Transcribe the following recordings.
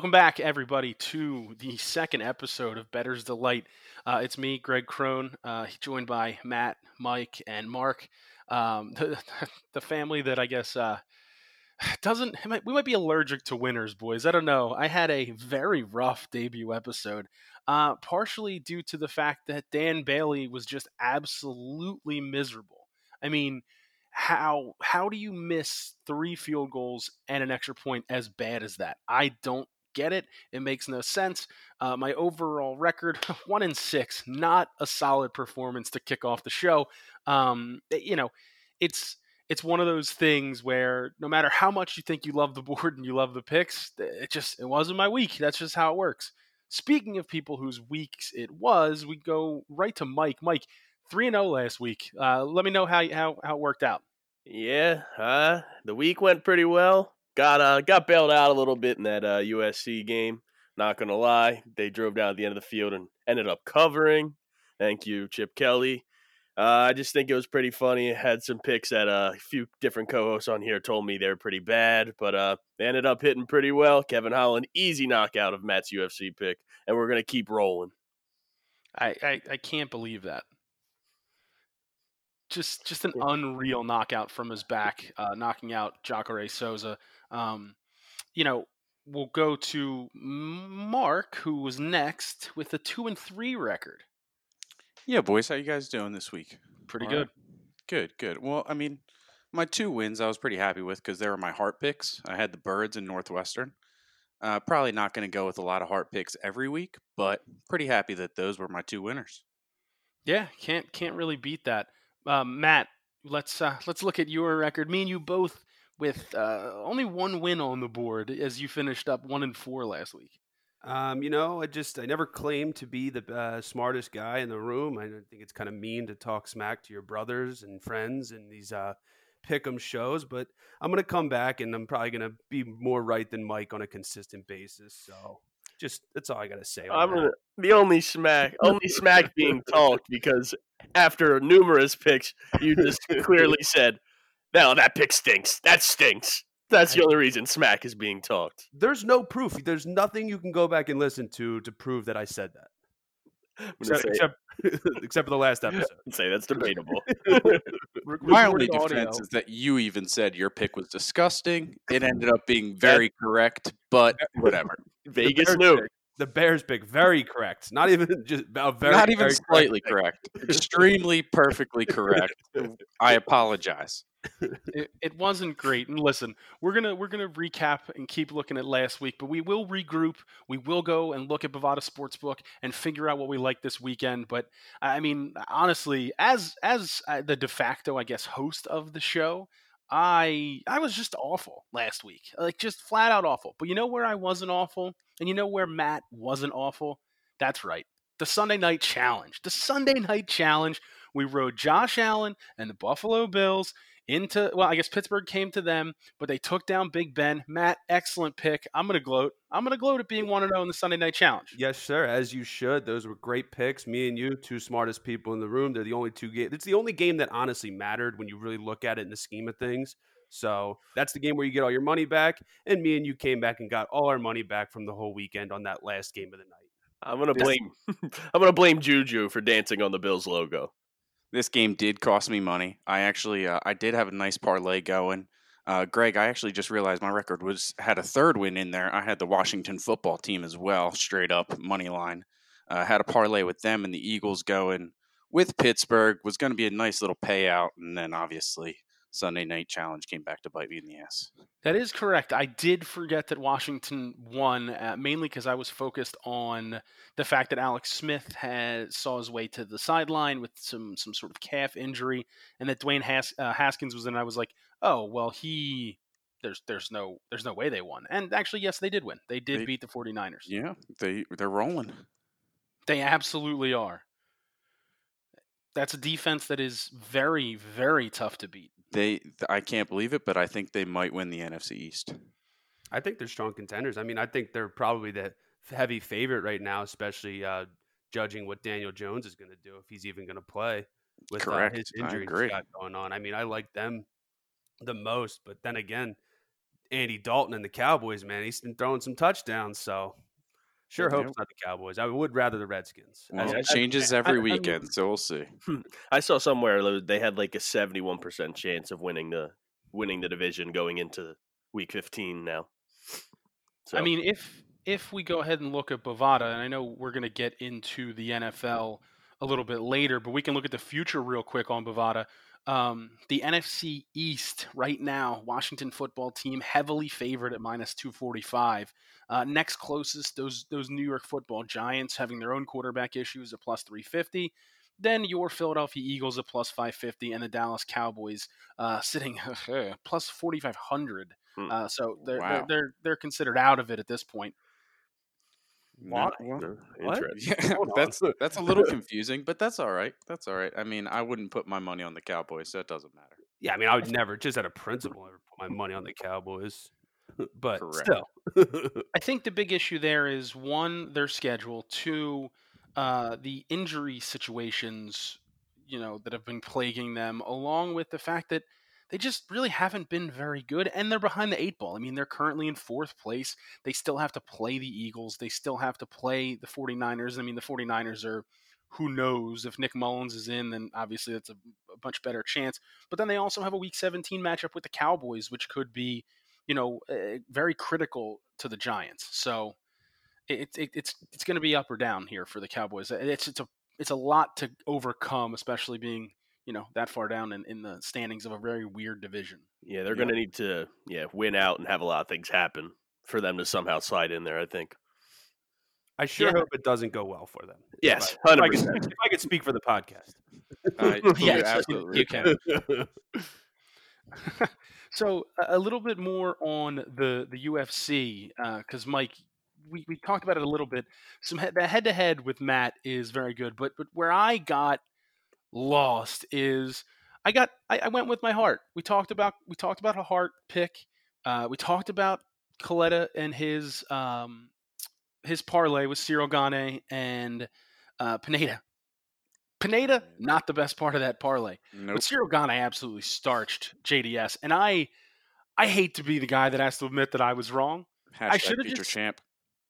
Welcome back, everybody, to the second episode of Better's Delight. Uh, it's me, Greg Crone, uh, joined by Matt, Mike, and Mark. Um, the, the, family that I guess uh, doesn't we might be allergic to winners, boys. I don't know. I had a very rough debut episode, uh, partially due to the fact that Dan Bailey was just absolutely miserable. I mean, how how do you miss three field goals and an extra point as bad as that? I don't get it. It makes no sense. Uh, my overall record, one in six, not a solid performance to kick off the show. Um, eh, you know, it's it's one of those things where no matter how much you think you love the board and you love the picks, it just it wasn't my week. That's just how it works. Speaking of people whose weeks it was, we go right to Mike. Mike, three and zero oh last week. Uh, let me know how how how it worked out. Yeah, uh, the week went pretty well. Got uh got bailed out a little bit in that uh, USC game. Not gonna lie, they drove down at the end of the field and ended up covering. Thank you, Chip Kelly. Uh, I just think it was pretty funny. Had some picks that uh, a few different co-hosts on here told me they were pretty bad, but uh, they ended up hitting pretty well. Kevin Holland, easy knockout of Matt's UFC pick, and we're gonna keep rolling. I, I, I can't believe that. Just just an unreal knockout from his back, uh, knocking out Jacare Souza. Um, you know, we'll go to Mark, who was next with a two and three record. Yeah, boys, how you guys doing this week? Pretty All good. Right. Good, good. Well, I mean, my two wins I was pretty happy with because they were my heart picks. I had the Birds and Northwestern. Uh, probably not going to go with a lot of heart picks every week, but pretty happy that those were my two winners. Yeah, can't can't really beat that. Um, Matt, let's uh, let's look at your record. Me and you both with uh, only one win on the board as you finished up one and four last week. Um, you know, I just I never claimed to be the uh, smartest guy in the room. I think it's kind of mean to talk smack to your brothers and friends in these uh, pick'em shows, but I'm gonna come back and I'm probably gonna be more right than Mike on a consistent basis. So just that's all I gotta say. I'm gonna, the only smack, only smack being talked because after numerous picks, you just clearly said no, that pick stinks. That stinks. That's the only reason smack is being talked. There's no proof. There's nothing you can go back and listen to to prove that I said that. Except, except, except, for the last episode. say that's debatable. My only defense audio. is that you even said your pick was disgusting. It ended up being very correct, but whatever. Vegas knew. The Bears pick very correct. Not even just about very not even very slightly correct. correct. Extremely perfectly correct. I apologize. It, it, wasn't great. And listen, we're gonna we're gonna recap and keep looking at last week, but we will regroup. We will go and look at Bovada Sportsbook and figure out what we like this weekend. But I mean, honestly, as as uh, the de facto, I guess, host of the show, I I was just awful last week, like just flat out awful. But you know where I wasn't awful, and you know where Matt wasn't awful. That's right, the Sunday Night Challenge. The Sunday Night Challenge. We rode Josh Allen and the Buffalo Bills into well, I guess Pittsburgh came to them, but they took down Big Ben. Matt, excellent pick. I'm gonna gloat. I'm gonna gloat at being one to oh zero in the Sunday Night Challenge. Yes, sir. As you should. Those were great picks. Me and you, two smartest people in the room. They're the only two games. It's the only game that honestly mattered when you really look at it in the scheme of things. So that's the game where you get all your money back. And me and you came back and got all our money back from the whole weekend on that last game of the night. I'm gonna blame I'm gonna blame Juju for dancing on the Bills logo this game did cost me money. I actually uh, I did have a nice parlay going. Uh, Greg, I actually just realized my record was had a third win in there. I had the Washington football team as well, straight up money line. Uh, had a parlay with them and the Eagles going with Pittsburgh was going to be a nice little payout, and then obviously Sunday Night Challenge came back to bite me in the ass. That is correct. I did forget that Washington won, uh, mainly because I was focused on the fact that Alex Smith had saw his way to the sideline with some some sort of calf injury, and that Dwayne Has, uh, Haskins was in. I was like, oh well, he there's there's no there's no way they won. And actually, yes, they did win. They did they, beat the 49ers. Yeah, they they're rolling. They absolutely are. That's a defense that is very very tough to beat they I can't believe it, but I think they might win the NFC East. I think they're strong contenders. I mean, I think they're probably the heavy favorite right now, especially uh, judging what Daniel Jones is going to do if he's even going to play with uh, his injury got going on. I mean, I like them the most, but then again, Andy Dalton and the Cowboys, man. He's been throwing some touchdowns, so sure Yeah. hope not the Cowboys. I would rather the Redskins. Well, As- it changes I- every I weekend, so we'll see. Hmm, I saw somewhere they had like a seventy-one percent chance of winning the winning the division going into week fifteen now. So, I mean, if if we go ahead and look at Bovada, and I know we're going to get into the NFL a little bit later, but we can look at the future real quick on Bovada. Um, the NFC East right now, Washington football team heavily favored at minus two forty five. Uh, next closest, those those New York Football Giants having their own quarterback issues at plus three fifty. Then your Philadelphia Eagles at plus five fifty, and the Dallas Cowboys uh, sitting plus forty five hundred. Hmm. Uh, so they're, Wow. they're they're they're considered out of it at this point. No, Why? well, What? interesting. yeah, Hold on. that's that's a little confusing, but that's all right. That's all right. I mean, I wouldn't put my money on the Cowboys, so it doesn't matter. Yeah, I mean, I would never, just out of principle, ever put my money on the Cowboys. But Correct. still, I think the big issue there is one, their schedule. Two, uh, the injury situations, you know, that have been plaguing them, along with the fact that they just really haven't been very good, and they're behind the eight ball. I mean, they're currently in fourth place. They still have to play the Eagles. They still have to play the 49ers. I mean, the 49ers are who knows if Nick Mullens is in, then obviously that's a, a much better chance. But then they also have a Week 17 matchup with the Cowboys, which could be, you know, uh, very critical to the Giants. So it, it, it's it's going to be up or down here for the Cowboys. It's it's a it's a lot to overcome, especially being you know that far down in, in the standings of a very weird division. Yeah, they're going to need to yeah win out and have a lot of things happen for them to somehow slide in there. I think. I sure Yeah. hope it doesn't go well for them. If Yes, I- if hundred I, could, percent. if I could speak for the podcast. Uh, Yes, you're absolutely you can. so a- a little bit more on the the UFC because Mike, we, we talked about it a little bit. Some head, the head to head with Matt is very good, but but where I got lost is I got I, I went with my heart. We talked about we talked about a heart pick. Uh, we talked about Coletta and his um, his parlay with Ciryl Gane and uh, Pineda. Pineda, not the best part of that parlay. Nope. But Ciryl Gane absolutely starched JDS, and I, I hate to be the guy that has to admit that I was wrong. I Hashtag should've just- champ.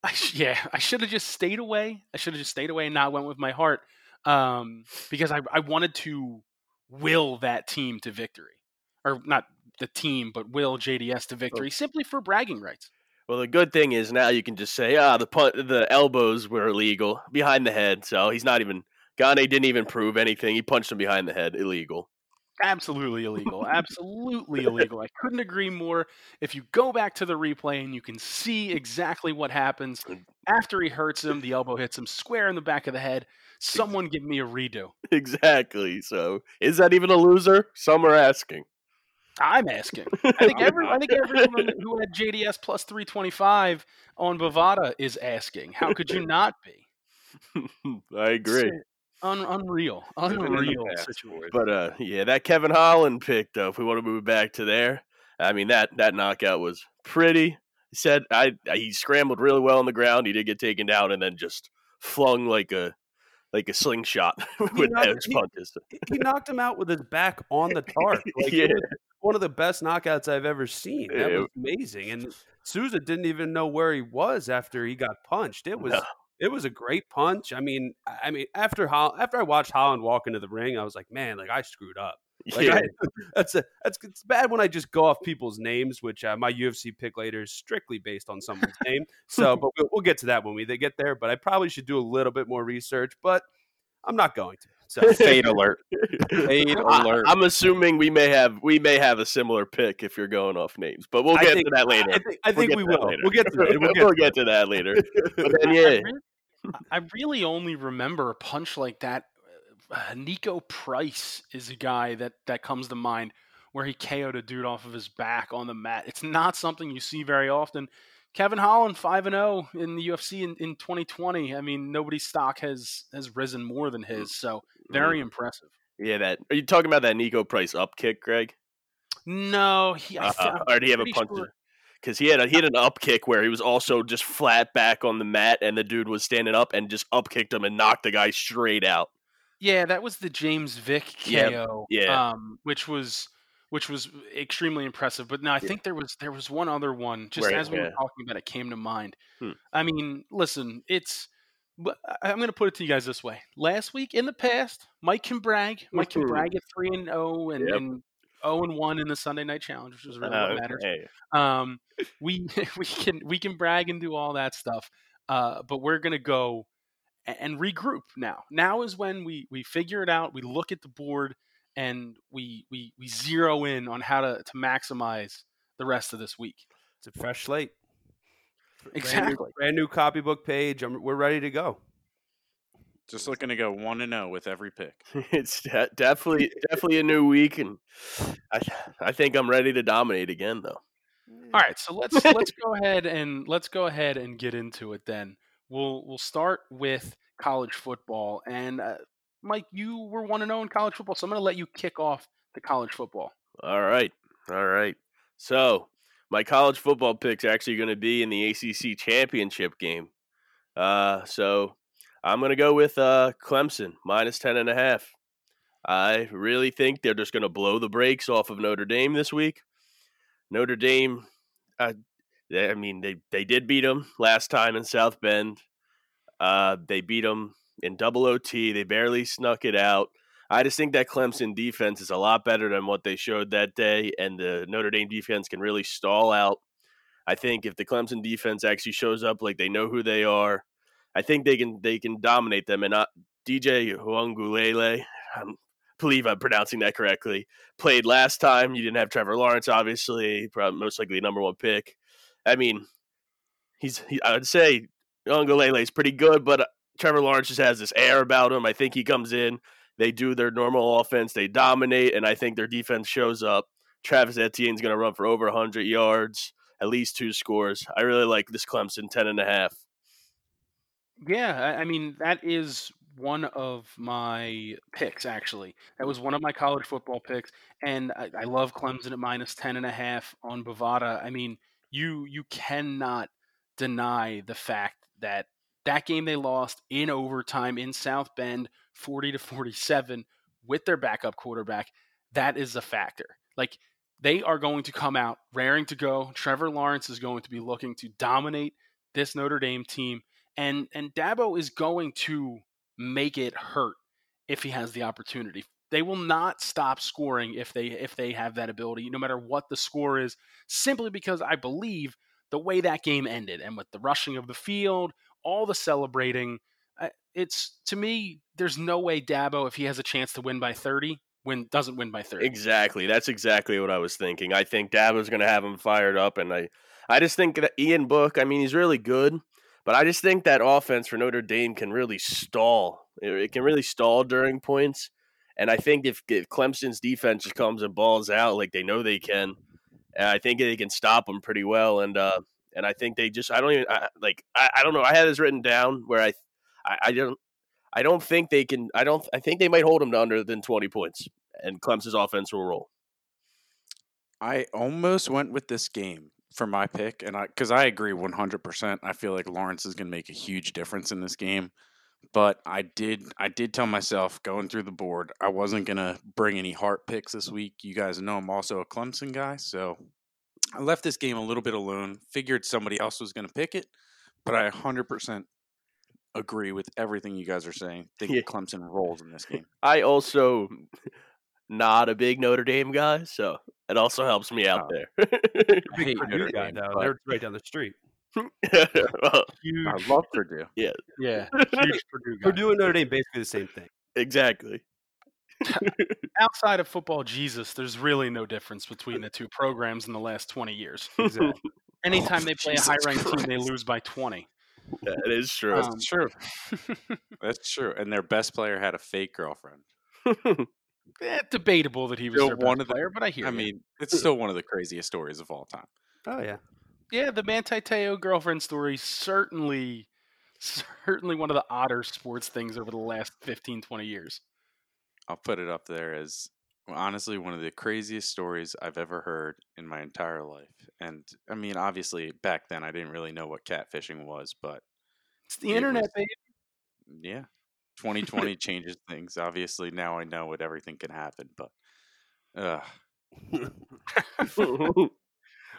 I, yeah, I should have just stayed away. I should have just stayed away and not went with my heart, um, because I, I wanted to will that team to victory, or not the team, but will JDS to victory simply for bragging rights. Well, the good thing is now you can just say, ah, the pun- the elbows were illegal behind the head, so he's not even. Gane didn't even prove anything. He punched him behind the head, illegal. Absolutely illegal. Absolutely illegal. I couldn't agree more. If you go back to the replay and you can see exactly what happens after he hurts him, the elbow hits him square in the back of the head. Someone give me a redo. Exactly. So, is that even a loser? Some are asking. I'm asking. I think every I think everyone who had JDS plus 325 on Bovada is asking. How could you not be? I agree. Un- unreal. Living in the Unreal situation. But uh, yeah, that Kevin Holland pick though. If we want to move back to there, I mean that that knockout was pretty. He said I he scrambled really well on the ground. He did get taken down and then just flung like a like a slingshot with knocked- those he- punches. he knocked him out with his back on the tarp. Like, Yeah. one of the best knockouts I've ever seen. That Yeah. was amazing. And Souza didn't even know where he was after he got punched. It was No. It was a great punch. I mean, I I mean, after Hol- after I watched Holland walk into the ring, I was like, man, like I screwed up. Like, yeah, I, that's a, that's it's bad when I just go off people's names, which uh, my UFC pick later is strictly based on someone's name. So, but we'll, we'll get to that when we they get there. But I probably should do a little bit more research, but I'm not going to. So, Fade alert. Fade I, alert. I'm assuming we may have we may have a similar pick if you're going off names, but we'll get think- to that later. I think, I We'll we will. later. We'll get to it. We'll get, we'll to get it. to that later. But then I yeah, really, I really only remember a punch like that. Uh, Niko Price is a guy that that comes to mind where he KO'd a dude off of his back on the mat. It's not something you see very often. Kevin Holland five and zero in the UFC in, in 2020. I mean, nobody's stock has has risen more than his. So very impressive. yeah. That are you talking about that Niko Price up kick, Greg? No, he. I, Uh, fe- I'm or did he have a punch? sure- Because he had a, he had an up kick where he was also just flat back on the mat, and the dude was standing up and just up kicked him and knocked the guy straight out. Yeah, that was the James Vick KO. yeah. Um, which was which was extremely impressive. But no, I Yeah. think there was there was one other one. Just Right, as we were talking about, it came to mind. Hmm. I mean, listen, it's. I'm going to put it to you guys this way: last week, in the past, Mike can brag. Mike can Mhm. brag at three and zero and Yep. and zero and one in the Sunday Night Challenge, which is really Uh, what matters. hey, Um, we we can we can brag and do all that stuff, uh, but we're gonna go a- and regroup now. Now is when we we figure it out. We look at the board and we we we zero in on how to to maximize the rest of this week. It's a fresh slate. Brand new- Exactly. Brand new, copybook page. I'm, we're ready to go. Just looking to go one and zero with every pick. it's de- definitely definitely a new week, and I I think I'm ready to dominate again, though. All right, so let's let's go ahead and let's go ahead and get into it. Then we'll we'll start with college football. And uh, Mike, you were one to zero in college football, so I'm going to let you kick off the college football. All right, all right. So my college football pick's actually going to be in the ACC championship game. Uh, so I'm going to go with uh, Clemson minus ten and a half. I really think they're just going to blow the brakes off of Notre Dame this week. Notre Dame, uh, they, I mean, they they did beat them last time in South Bend. Uh, they beat them in double OT. They barely snuck it out. I just think that Clemson defense is a lot better than what they showed that day, and the Notre Dame defense can really stall out. I think if the Clemson defense actually shows up like they know who they are, I think they can they can dominate them. And not DJ Uiagalelei, I believe I'm pronouncing that correctly, played last time. You didn't have Trevor Lawrence, obviously, probably most likely number one pick. I mean, he's he, I would say Huangulele is pretty good, but uh, Trevor Lawrence just has this air about him. I think he comes in they do their normal offense, they dominate, and I think their defense shows up. Travis Etienne's going to run for over 100 yards, at least two scores. I really like this Clemson 10 and a half. Yeah, I, mean that is one of my picks. Actually, that was one of my college football picks, and I, I love Clemson at minus ten and a half on Bovada. I mean, you you cannot deny the fact that that game they lost in overtime in South Bend, forty to forty-seven, with their backup quarterback. That is a factor. Like they are going to come out raring to go. Trevor Lawrence is going to be looking to dominate this Notre Dame team and and Dabo is going to make it hurt if he has the opportunity. They will not stop scoring if they if they have that ability, no matter what the score is, simply because I believe the way that game ended and with the rushing of the field, all the celebrating, uh, it's to me there's no way Dabo if he has a chance to win by 30 win doesn't win by 30. Exactly. That's exactly what I was thinking. I think Dabo's going to have him fired up, and I, I just think that Ian Book. I mean, he's really good, but I just think that offense for Notre Dame can really stall. It, can really stall during points, and I think if, if Clemson's defense just comes and balls out like they know they can, I think they can stop them pretty well. And uh, and I think they just I don't even I, like I, I don't know. I had this written down where I, I I don't I don't think they can. I don't. I think they might hold them to under than twenty points, and Clemson's offense will roll. I almost went with this game for my pick, and I because I agree one hundred percent. I feel like Lawrence is going to make a huge difference in this game, but I did I did tell myself going through the board I wasn't going to bring any heart picks this week. You guys know I'm also a Clemson guy, so I left this game a little bit alone. Figured somebody else was going to pick it, but I hundred percent agree with everything you guys are saying. Think Yeah. Clemson rolls in this game. I also not a big Notre Dame guy, so it also helps me out Oh. there. I hate Purdue Notre guy Dame, down but there, right down the street. Well, Huge, I love Purdue. yeah, yeah, huge Purdue guy. Purdue and Notre Dame basically the same thing. exactly. Outside of football, Jesus, there's really no difference between the two programs in the last 20 years. Exactly. Anytime they play Jesus a high-ranked team, they lose by 20. That is true. Um, That's true. That's true. And their best player had a fake girlfriend. Eh, debatable that he was Still one of the- player, but I hear I you. mean, it's still one of the craziest stories of all time. Oh yeah. yeah, the Manti Te'o girlfriend story certainly, certainly one of the odder sports things over the last 15, 20 years. I'll put it up there as honestly one of the craziest stories I've ever heard in my entire life. And I mean, obviously, back then I didn't really know what catfishing was, but It's the It internet, was- baby. yeah, 2020 changes things. Obviously, now I know what everything can happen, but uh,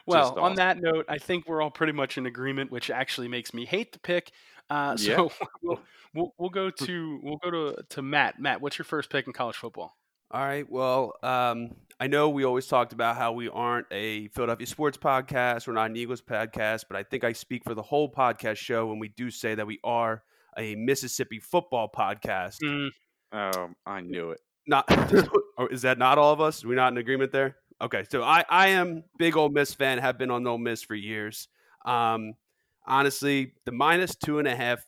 Well, on that note, I think we're all pretty much in agreement, which actually makes me hate the pick. Uh, Yeah. so we'll, we'll we'll go to we'll go to to Matt. Matt, what's your first pick in college football? All right. Well, um, I know we always talked about how we aren't a Philadelphia sports podcast. We're not an Eagles podcast, but I think I speak for the whole podcast show when we do say that we are a Mississippi football podcast. Mm, Um, I knew it. Not or is that not all of us? Are we not in agreement there? Okay, so I I am big Ole Miss fan. Have been on Ole Miss for years. Um, honestly, the minus two and a half.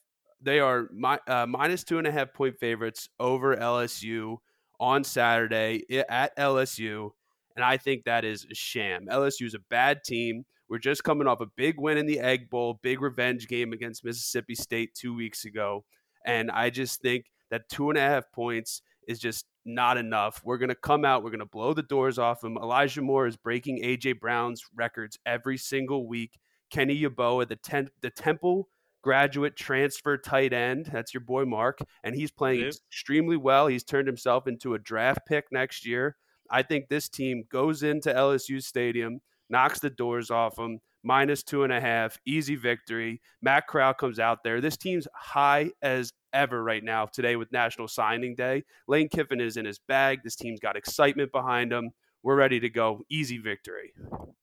They are mi- uh, minus two and a half point favorites over LSU on Saturday at LSU, and I think that is a sham. LSU is a bad team. We're just coming off a big win in the Egg Bowl, big revenge game against Mississippi State two weeks ago, and I just think that two and a half points is just not enough. We're going to come out. We're going to blow the doors off him. Elijah Moore is breaking AJ Brown's records every single week. Kenny Yeboah, the ten, the Temple graduate transfer tight end, that's your boy Mark, and he's playing Yep. extremely well. He's turned himself into a draft pick next year. I think this team goes into LSU Stadium, knocks the doors off them, minus two and a half, easy victory. Matt Corral comes out there. This team's high as ever right now today with National Signing Day. Lane Kiffin is in his bag. This team's got excitement behind him. We're ready to go. Easy victory.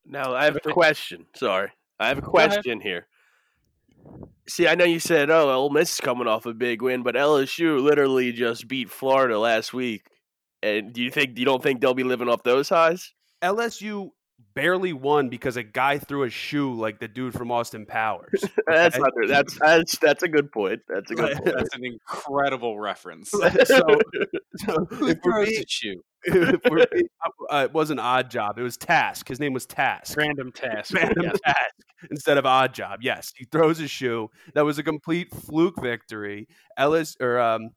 Now I have a question. Sorry, I have a question here. See, I know you said, "Oh, Ole Miss is coming off a big win," but LSU literally just beat Florida last week. And do you think you don't think they'll be living off those highs? LSU barely won because a guy threw a shoe like the dude from Austin Powers. That's Okay? not, that's that's that's a good point. That's a good point. That's an incredible reference. so, so if we're throws being- a shoe? if we're being- uh, it was an odd job. It was Task. His name was Task. random task. Random Yes. task instead of odd job. Yes, he throws a shoe. That was a complete fluke victory. Ellis or um,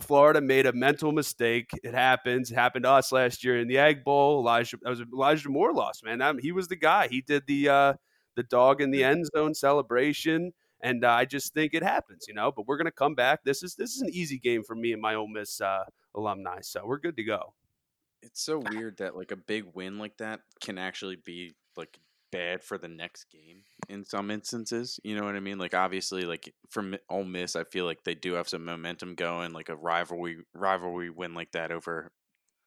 Florida made a mental mistake. It happens. It happened to us last year in the Egg Bowl. Elijah that was Elijah Moore lost. Man, That- he was the guy. He did the uh, the dog in the end zone celebration. And uh, I just think it happens, you know. But we're gonna come back. This is this is an easy game for me and my Ole Miss uh, alumni, so we're good to go. It's so weird that like a big win like that can actually be like bad for the next game in some instances. You know what I mean? Like obviously, like from Ole Miss, I feel like they do have some momentum going. Like a rivalry rivalry win like that over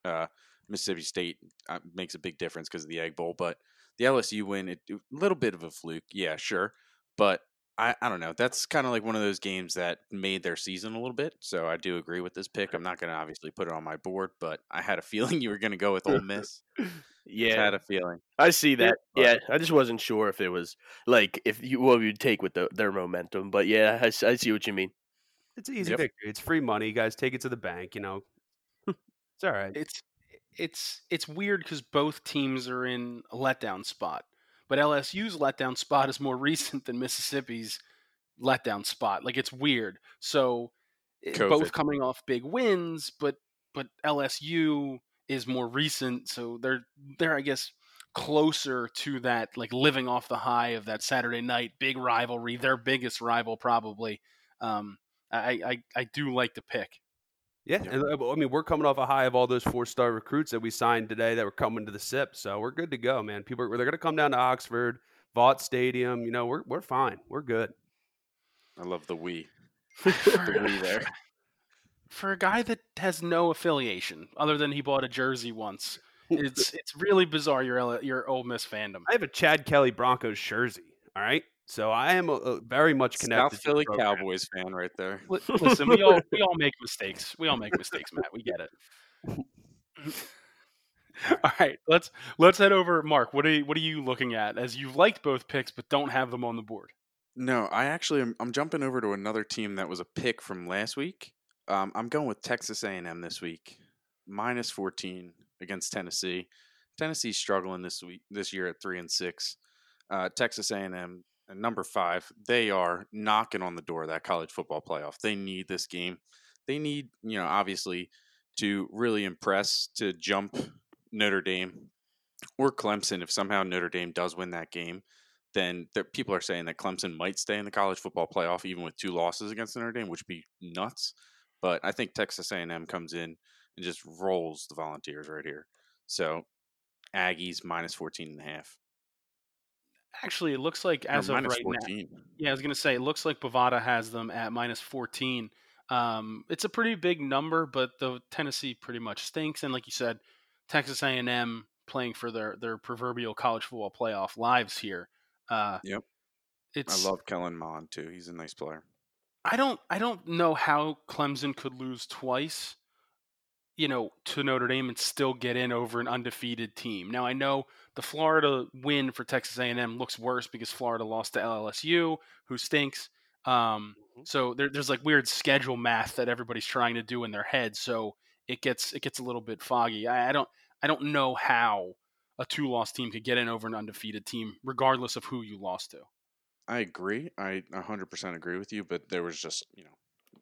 uh, Mississippi State uh, makes a big difference because of the Egg Bowl. But the LSU win, it a little bit of a fluke, yeah, sure. But I, I don't know. That's kind of like one of those games that made their season a little bit. So I do agree with this pick. I'm not going to obviously put it on my board, but I had a feeling you were going to go with Ole Miss. Just Yeah, had a feeling. I see that. but- Yeah, I just wasn't sure if it was like if you what you'd take with the, their momentum. But yeah, I, I, see what you mean. It's an easy Yep. victory. It's free money. You guys take it to the bank. You know, it's all right. It's it's it's weird because both teams are in a letdown spot, but LSU's letdown spot is more recent than Mississippi's letdown spot. Like it's weird. So eh, both coming off big wins, but but LSU is more recent, so they're they're I guess closer to that like living off the high of that Saturday night big rivalry, their biggest rival probably. Um, I, I I do like the pick. Yeah, Yep. and uh, I mean we're coming off a high of all those four star recruits that we signed today that were coming to the SIP, so we're good to go, man. People are they're going to come down to Oxford, Vaught Stadium. You know, we're we're fine. We're good. I love the we. For- The we there. for a guy that has no affiliation other than he bought a jersey once. It's it's really bizarre your L- your Ole Miss fandom. I have a Chad Kelly Broncos jersey. All right, so I am a very much connected. South to the Philly. Cowboys fan right there. Listen, we all we all make mistakes. We all make mistakes, Matt. We get it. all right, let's let's head over. Mark, what are you, what are you looking at? As you've liked both picks, but don't have them on the board. No, I actually am, I'm jumping over to another team that was a pick from last week. Um, I'm going with Texas A&M this week, minus 14 against Tennessee. Tennessee's struggling this week this year at three and six. Uh, Texas A&M at number five, they are knocking on the door of that college football playoff. They need this game. They need, you know, obviously to really impress to jump Notre Dame or Clemson if somehow Notre Dame does win that game then people are saying that Clemson might stay in the college football playoff even with two losses against Notre Dame, which would be nuts. But I think Texas A&M comes in and just rolls the Volunteers right here. So Aggies minus 14 and a half. Actually, it looks like as or of right now. Yeah, I was gonna say it looks like Bovada has them at minus fourteen. Um, it's a pretty big number, but the Tennessee pretty much stinks. And like you said, Texas A and M playing for their their proverbial college football playoff lives here. Uh, Yep. it's I love Kellen Mond too. He's a nice player. I don't I don't know how Clemson could lose twice, you know, to Notre Dame and still get in over an undefeated team. Now I know the Florida win for Texas A&M looks worse because Florida lost to LSU, who stinks. Um, Mhm. so there, there's like weird schedule math that everybody's trying to do in their head. So it gets it gets a little bit foggy. I, I don't I don't know how a two loss team could get in over an undefeated team, regardless of who you lost to. I agree. I 100% agree with you, but there was just, you know,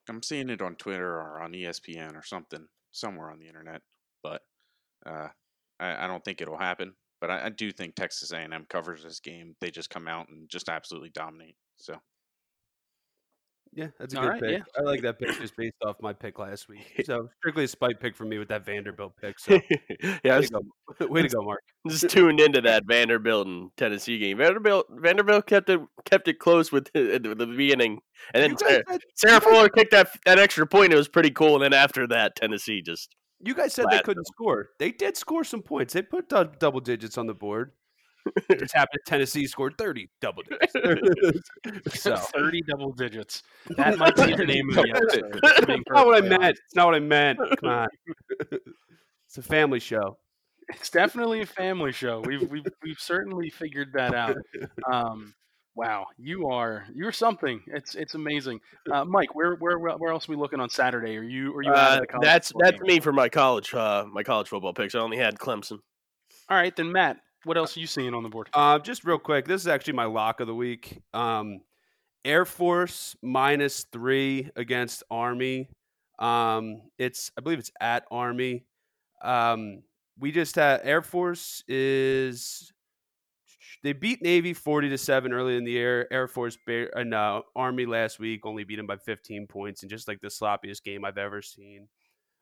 I'm seeing it on Twitter or on ESPN or something, somewhere on the internet, but uh, I, I don't think it'll happen. But I, I do think Texas A&M covers this game. They just come out and just absolutely dominate. So Yeah, that's a All good right, pick. yeah. I like that pick just based off my pick last week. So strictly a spite pick for me with that Vanderbilt pick. So yeah, way to go, way to go, Mark. just tuned into that Vanderbilt and Tennessee game. Vanderbilt Vanderbilt kept it kept it close with the, the beginning, and then Sarah, Sarah Fuller kicked that that extra point. It was pretty cool. And then after that, Tennessee just you guys said they couldn't score. They did score some points. They put double digits on the board. It just happened. Tennessee scored thirty double digits. so Thirty double digits. That might be the name of the episode. to be It's not what I meant. It's not what I meant. Come on. it's a family show. It's definitely a family show. We've we've we've certainly figured that out. Um, wow, you are you're something. It's it's amazing. Uh, Mike, where where where else are we looking on Saturday? Are you are you out uh, of the college that's that's game? me for my college uh my college football picks. I only had Clemson. All right, then Matt, what else are you seeing on the board? Uh, just real quick, this is actually my lock of the week. Um, Air Force minus three against Army. Um, it's I believe it's at Army. Um, we just had Air Force is they beat Navy forty to seven early in the year. Air Force and uh, Army last week only beat them by fifteen points, and just like the sloppiest game I've ever seen.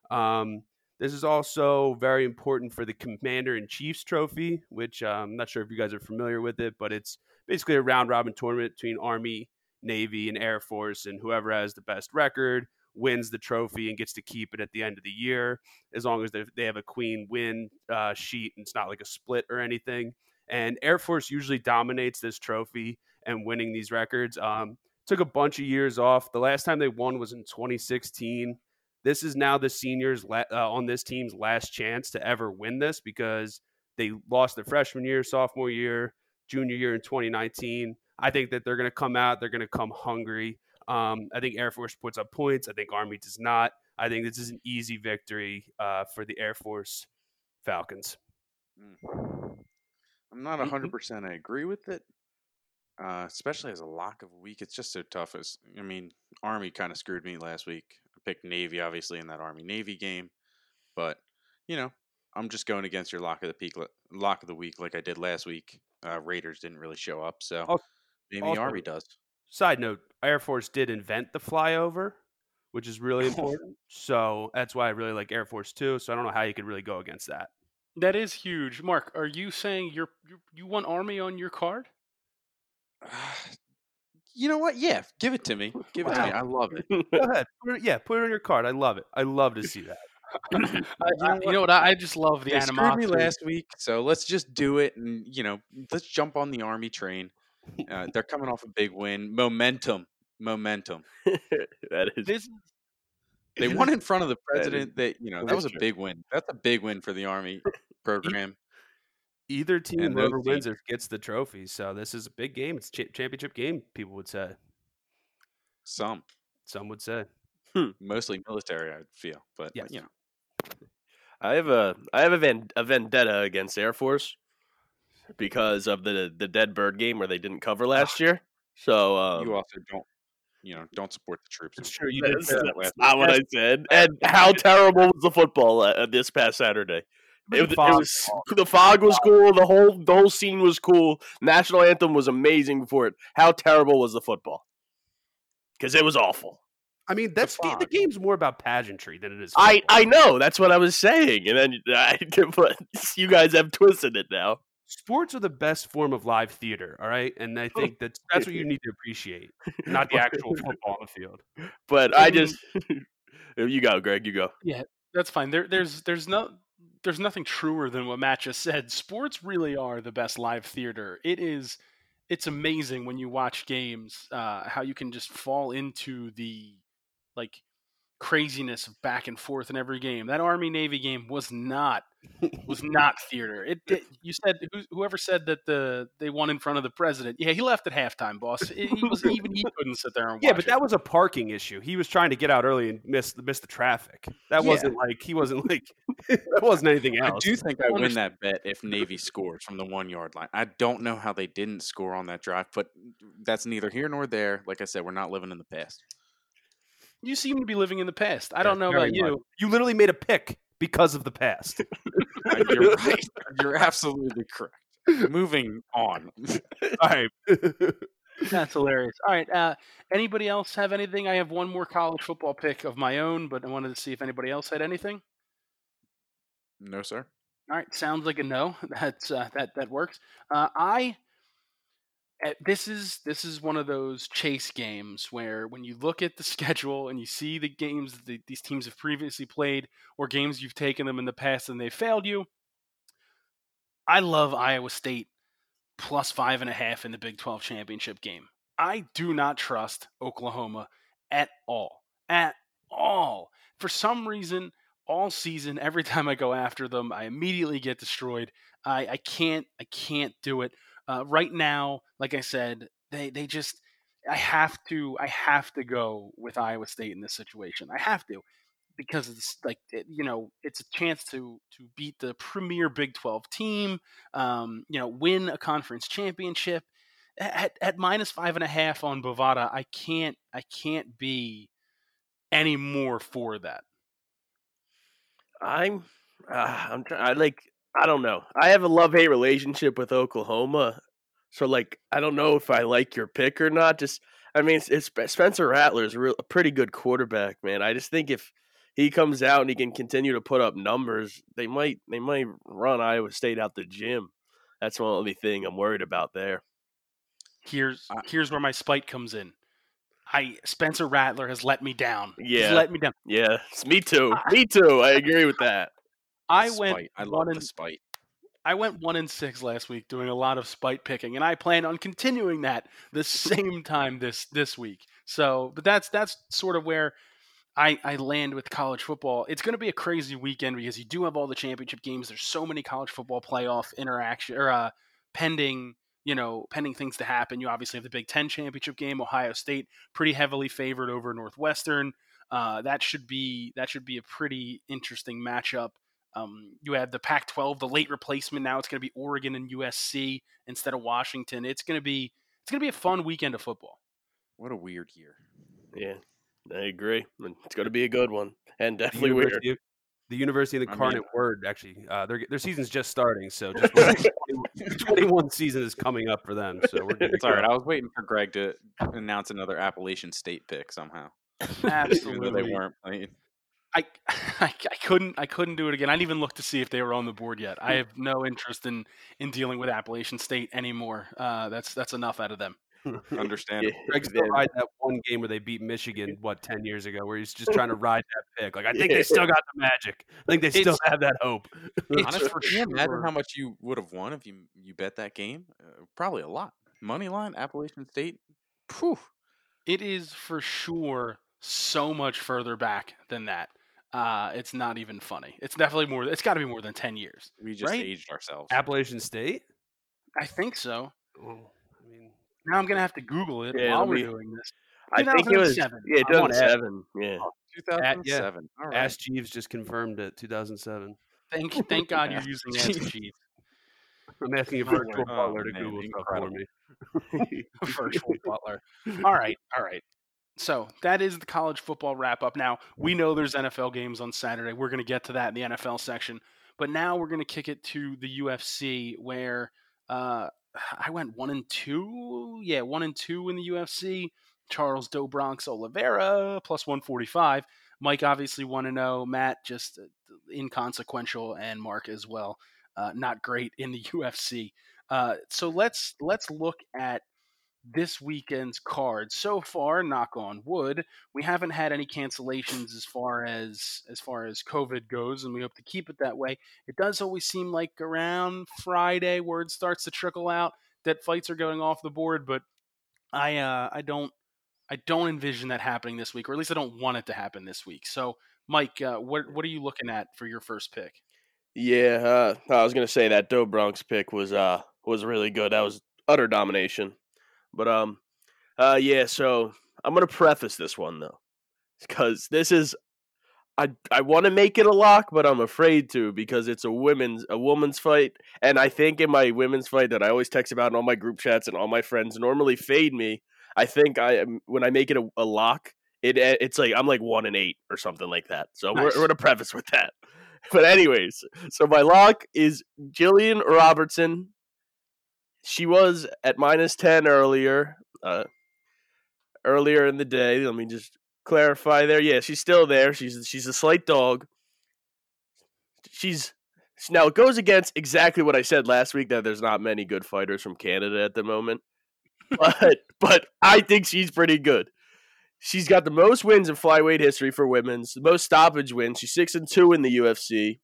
Um, this is also very important for the Commander in Chiefs Trophy, which uh, I'm not sure if you guys are familiar with it, but it's basically a round robin tournament between Army, Navy, and Air Force, and whoever has the best record wins the trophy and gets to keep it at the end of the year, as long as they they have a queen win uh, sheet and it's not like a split or anything. And Air Force usually dominates this trophy and winning these records. Um, took a bunch of years off. The last time they won was in 2016 this is now the seniors la- uh, on this team's last chance to ever win this because they lost their freshman year, sophomore year, junior year in 2019. I think that they're going to come out. They're going to come hungry. Um, I think Air Force puts up points. I think Army does not. I think this is an easy victory uh, for the Air Force Falcons. Mm. I'm not Mhm. 100% I agree with it, uh, especially as a lock of a week. It's just so tough. As I mean, Army kind of screwed me last week. I picked Navy, obviously, in that Army Navy game, but you know, I'm just going against your lock of the peak, lock of the week, like I did last week. Uh, Raiders didn't really show up, so Al- maybe also- Army does. Side note: Air Force did invent the flyover, which is really important. so that's why I really like Air Force too. So I don't know how you could really go against that. That is huge. Mark, are you saying you're you, you want Army on your card? you know what? Yeah, give it to me. Give it to me. I love it. Go ahead. Put it, yeah, put it on your card. I love it. I love to see that. I, I, you know what? I, just love the They screwed animosity. me last week, so let's just do it, and you know, let's jump on the Army train. Uh, they're coming off a big win, momentum, momentum. that is This They won in front of the That is- president. That you know, that that was a true. big win. That's a big win for the Army program. Either team, And whoever wins it gets the trophy. So this is a big game. It's a cha- championship game. People would say. Some, Some would say. mostly military, I feel, but Yes. you know, I have a I have a, van, a vendetta against Air Force because of the the dead bird game where they didn't cover last year. So um, you also don't, you know, don't support the troops. It's true. You did that's, say that that's not what I said. And how terrible was the football uh, this past Saturday? It, was- it Fog. was the fog was cool. The whole the whole scene was cool. National anthem was amazing for it. How terrible was the football? Because it was awful. I mean, that's the, the fun. game's more about pageantry than it is. I football. I know that's what I was saying, and then I, but you guys have twisted it now. sports are the best form of live theater. All right, and I think that's that's what you need to appreciate, not the actual football on the field. But I just you go, Greg. You go. Yeah, that's fine. There, there's there's no there's nothing truer than what Matt just said. Sports really are the best live theater. It is. It's amazing when you watch games uh, how you can just fall into the like craziness of back and forth in every game. That Army Navy game was not was not theater. It, it you said whoever said that the they won in front of the president. Yeah, he left at halftime, boss. It, he was even he couldn't sit there and watch Yeah, but it. that was a parking issue. He was trying to get out early and miss miss the traffic. That Yeah. wasn't like he wasn't like that wasn't anything else. I do think I win that bet if Navy scores from the one yard line. I don't know how they didn't score on that drive, but that's neither here nor there. Like I said, we're not living in the past. You seem to be living in the past. I Yeah, don't know very about you. much. You literally made a pick because of the past. You're right. You're absolutely correct. Moving on. All right. That's hilarious. All right. Uh, anybody else have anything? I have one more college football pick of my own, but I wanted to see if anybody else had anything. No, sir. All right, sounds like a no. That's uh, that that works. Uh, I Eh, this is this is one of those chase games where when you look at the schedule and you see the games that the, these teams have previously played or games you've taken them in the past and they failed you. I love Iowa State plus five and a half in the Big 12 championship game. I do not trust Oklahoma at all. At all. For some reason, all season, every time I go after them, I immediately get destroyed. I, I can't I can't do it. Uh, right now, like I said, they they just I have to I have to go with Iowa State in this situation. I have to because it's like it, you know it's a chance to to beat the premier Big Twelve team. Um, you know, win a conference championship at, at minus five and a half on Bovada. I can't I can't be any more for that. I'm uh, I'm trying. I like. I don't know. I have a love hate relationship with Oklahoma, so like I don't know if I like your pick or not. Just I mean, it's, it's Spencer Rattler is a, real, a pretty good quarterback, man. I just think if he comes out and he can continue to put up numbers, they might they might run Iowa State out the gym. That's the only thing I'm worried about there. Here's here's where my spite comes in. I Spencer Rattler has let me down. Yeah. He's let me down. Yeah, it's me too. Me too. I agree with that. I Spite. went I love the and spite. I went one and six last week, doing a lot of spite picking, and I plan on continuing that the same time this this week. So, but that's that's sort of where I I land with college football. It's going to be a crazy weekend because you do have all the championship games. There's so many college football playoff interaction or uh, pending. You know, pending things to happen. You obviously have the Big Ten championship game. Ohio State pretty heavily favored over Northwestern. Uh, that should be that should be a pretty interesting matchup. Um, you had the Pac-12, the late replacement. Now it's going to be Oregon and USC instead of Washington. It's going to be it's going to be a fun weekend of football. What a weird year. Yeah, I agree. It's going to be a good one and The definitely weird. Of, the University of the I mean- Incarnate Word actually uh, their their season's just starting, so just the 21 season is coming up for them. So we're good. to It's all right. I was waiting for Greg to announce another Appalachian State pick somehow. Even though Absolutely. they weren't playing. I, I I couldn't I couldn't do it again. I didn't even look to see if they were on the board yet. I have no interest in in dealing with Appalachian State anymore. Uh, that's that's enough out of them. Understand. Greg still Yeah. ride that one game where they beat Michigan, what, 10 years ago, where he's just trying to ride that pick. Like, I think they still got the magic. I think they still have that hope. It's Honestly, for can you imagine how much you would have won if you you bet that game? Uh, probably a lot. Money line, Appalachian State. Phew. It is for sure so much further back than that. Uh, it's not even funny. It's definitely more. It's got to be more than ten years. We just Right? aged ourselves. Appalachian State? I think so. Oh, I mean, Now I'm gonna have to Google it Yeah, while let we're me- doing this. I think it was 2007. yeah, I wanna 2007. Yeah. 2007. All right. Ask Jeeves just confirmed it, 2007. Thank thank God you're using Ask Jeeves. I'm asking a virtual oh, butler to man, Google stuff for me. virtual butler. All right, all right. So that is the college football wrap up. Now we know there's NFL games on Saturday. We're going to get to that in the NFL section, but now we're going to kick it to the UFC, where uh, I went one and two. Yeah, one and two in the UFC. Charles Do Bronx Oliveira plus 145. Mike obviously 1 to know. Matt just uh, inconsequential, and Mark as well. Uh, not great in the UFC. Uh, so let's let's look at this weekend's card. So far, knock on wood, we haven't had any cancellations as far as as far as COVID goes, and we hope to keep it that way. It does always seem like around Friday, word starts to trickle out that fights are going off the board, but I uh, I don't I don't envision that happening this week, or at least I don't want it to happen this week. So, Mike, uh, what what are you looking at for your first pick? Yeah, uh, I was gonna say that Do Bronx pick was uh was really good. That was utter domination. But um, uh, yeah. So I'm gonna preface this one though, because this is I I want to make it a lock, but I'm afraid to because it's a women's a woman's fight, and I think in my women's fight that I always text about in all my group chats and all my friends normally fade me. I think I when I make it a, a lock, it eh, it's like I'm like one and eight or something like that. So nice. we're, we're gonna preface with that. But anyways, so my lock is Jillian Robertson she was at minus 10 earlier uh, earlier in the day let me just clarify there yeah she's still there she's she's a slight dog. She's now it goes against exactly what i said last week that there's not many good fighters from canada at the moment but but i think she's pretty good. She's got the most wins in flyweight history for women's the most stoppage wins she's six and two in the ufc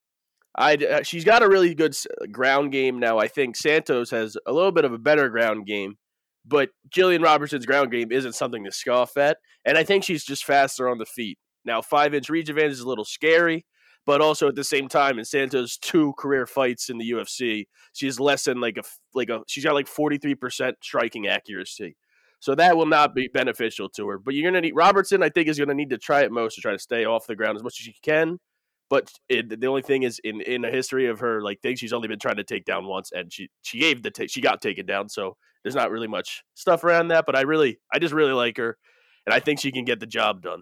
I uh, she's got a really good ground game now. I think Santos has a little bit of a better ground game, but Jillian Robertson's ground game isn't something to scoff at, and I think she's just faster on the feet. Now, five inch reach advantage is a little scary, but also at the same time, in Santos' two career fights in the UFC, she's less than like a like a she's got like forty three percent striking accuracy. So that will not be beneficial to her. But you're to need Robertson. I think is to need to try at most to try to stay off the ground as much as she can. But it, the only thing is, in in a history of her like things, she's only been trying to take down once, and she she gave the she got taken down. So there's not really much stuff around that. But I really, I just really like her, and I think she can get the job done.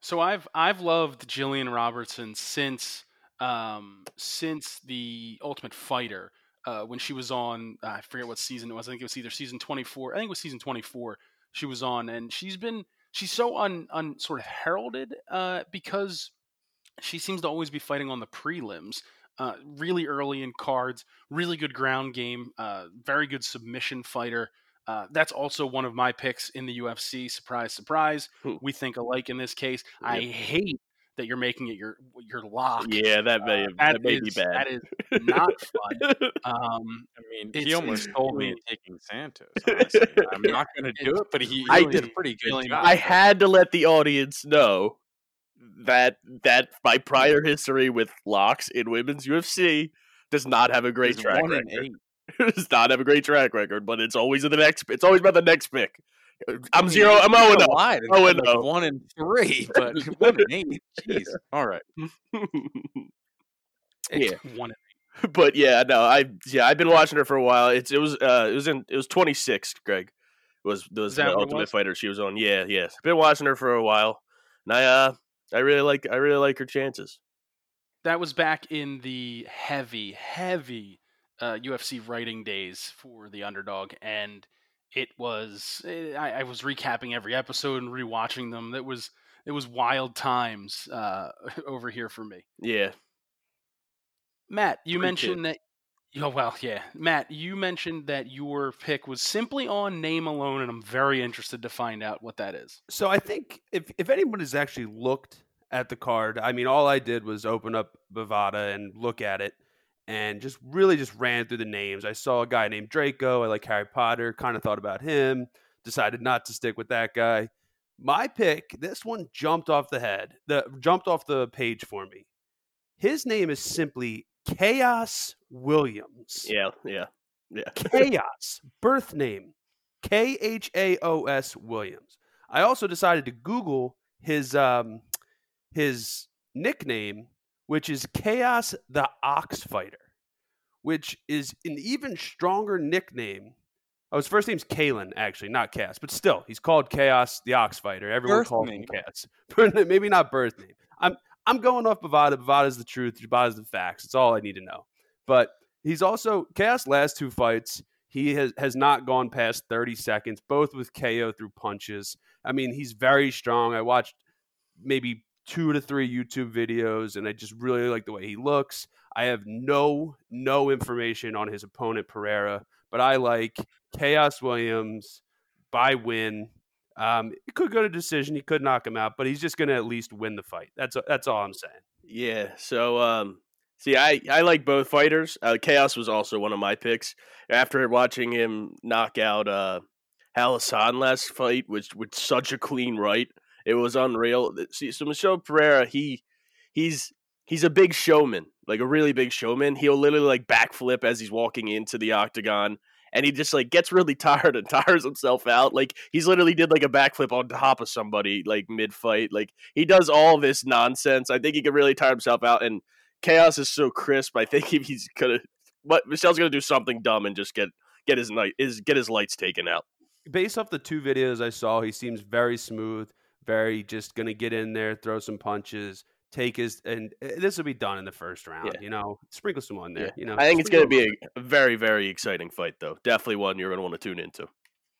So I've I've loved Jillian Robertson since um since the Ultimate Fighter. Uh, when she was on, I forget what season it was. I think it was either season 24. I think it was season 24. She was on, and she's been she's so un, un sort of heralded uh, because she seems to always be fighting on the prelims. Uh, really early in cards, really good ground game, uh, very good submission fighter. Uh, that's also one of my picks in the UFC. Surprise, surprise. We think alike in this case. Yep. I hate that you're making it your your lock. Yeah, that may, uh, that, that may is, be bad. That is not fun. Um, I mean, he almost told me taking Santos. Honestly. I'm not going to do it, but he, I did a pretty good job. I had to let the audience know that that my prior history with locks in women's UFC does not have a great He's track record. does not have a great track record, but it's always in the next. It's always about the next pick. I'm zero. I'm zero and zero. Oh, and like one and three, but one and eight. Jeez. All right. yeah. One but yeah, no, I yeah, I've been watching her for a while. It's it was uh it was in it was 26. Greg was was the Ultimate was? Fighter she was on. Yeah, yes. Been watching her for a while, and I uh I really like I really like her chances. That was back in the heavy, heavy uh, UFC writing days for the underdog, and it was eh, I, I, was recapping every episode and rewatching them. It was it was wild times uh, over here for me. Yeah. Matt, you Pretty mentioned kid. that Oh well, yeah, Matt. You mentioned that your pick was simply on name alone, and I'm very interested to find out what that is. So I think if if anyone has actually looked at the card, I mean, all I did was open up Bovada and look at it, and just really just ran through the names. I saw a guy named Draco. I like Harry Potter. Kind of thought about him. Decided not to stick with that guy. My pick, this one jumped off the head, the jumped off the page for me. His name is simply Khaos Williams. Yeah, yeah, yeah. Khaos, birth name K H A O S Williams. I also decided to Google his um his nickname, which is Chaos the Ox Fighter, which is an even stronger nickname. Oh, his first name's Kalen, actually, not Cass, but still, he's called Chaos the Ox Fighter. Everyone birth calls name. him Cass. Maybe not birth name. I'm I'm going off Bovada. Bovada's the truth. Bovada's the facts. It's all I need to know. But he's also Khaos last two fights. He has has not gone past 30 seconds, both with KO through punches. I mean, he's very strong. I watched maybe two to three YouTube videos, and I just really like the way he looks. I have no no information on his opponent Pereira, but I like Chaos Williams by win. Um, it could go to decision. He could knock him out, but he's just going to at least win the fight. That's that's all I'm saying. Yeah. So, um, see, I I like both fighters. Uh, Khaos was also one of my picks after watching him knock out uh, last fight, which with such a clean right. It was unreal. See, so Michel Pereira, he he's he's a big showman, like a really big showman. He'll literally like backflip as he's walking into the octagon, and he just like gets really tired and tires himself out. Like he's literally did like a backflip on top of somebody like mid fight. Like he does all this nonsense. I think he could really tire himself out. And chaos is so crisp. I think if he's gonna, but Michel's gonna do something dumb and just get get his night is get his lights taken out. Based off the two videos I saw, he seems very smooth very just to get in there, throw some punches, take his, and eh, this will be done in the first round. Yeah. You know, sprinkle some on there. Yeah. You know, I think it's going to be a very, very exciting fight, though. Definitely one you're going to want to tune into.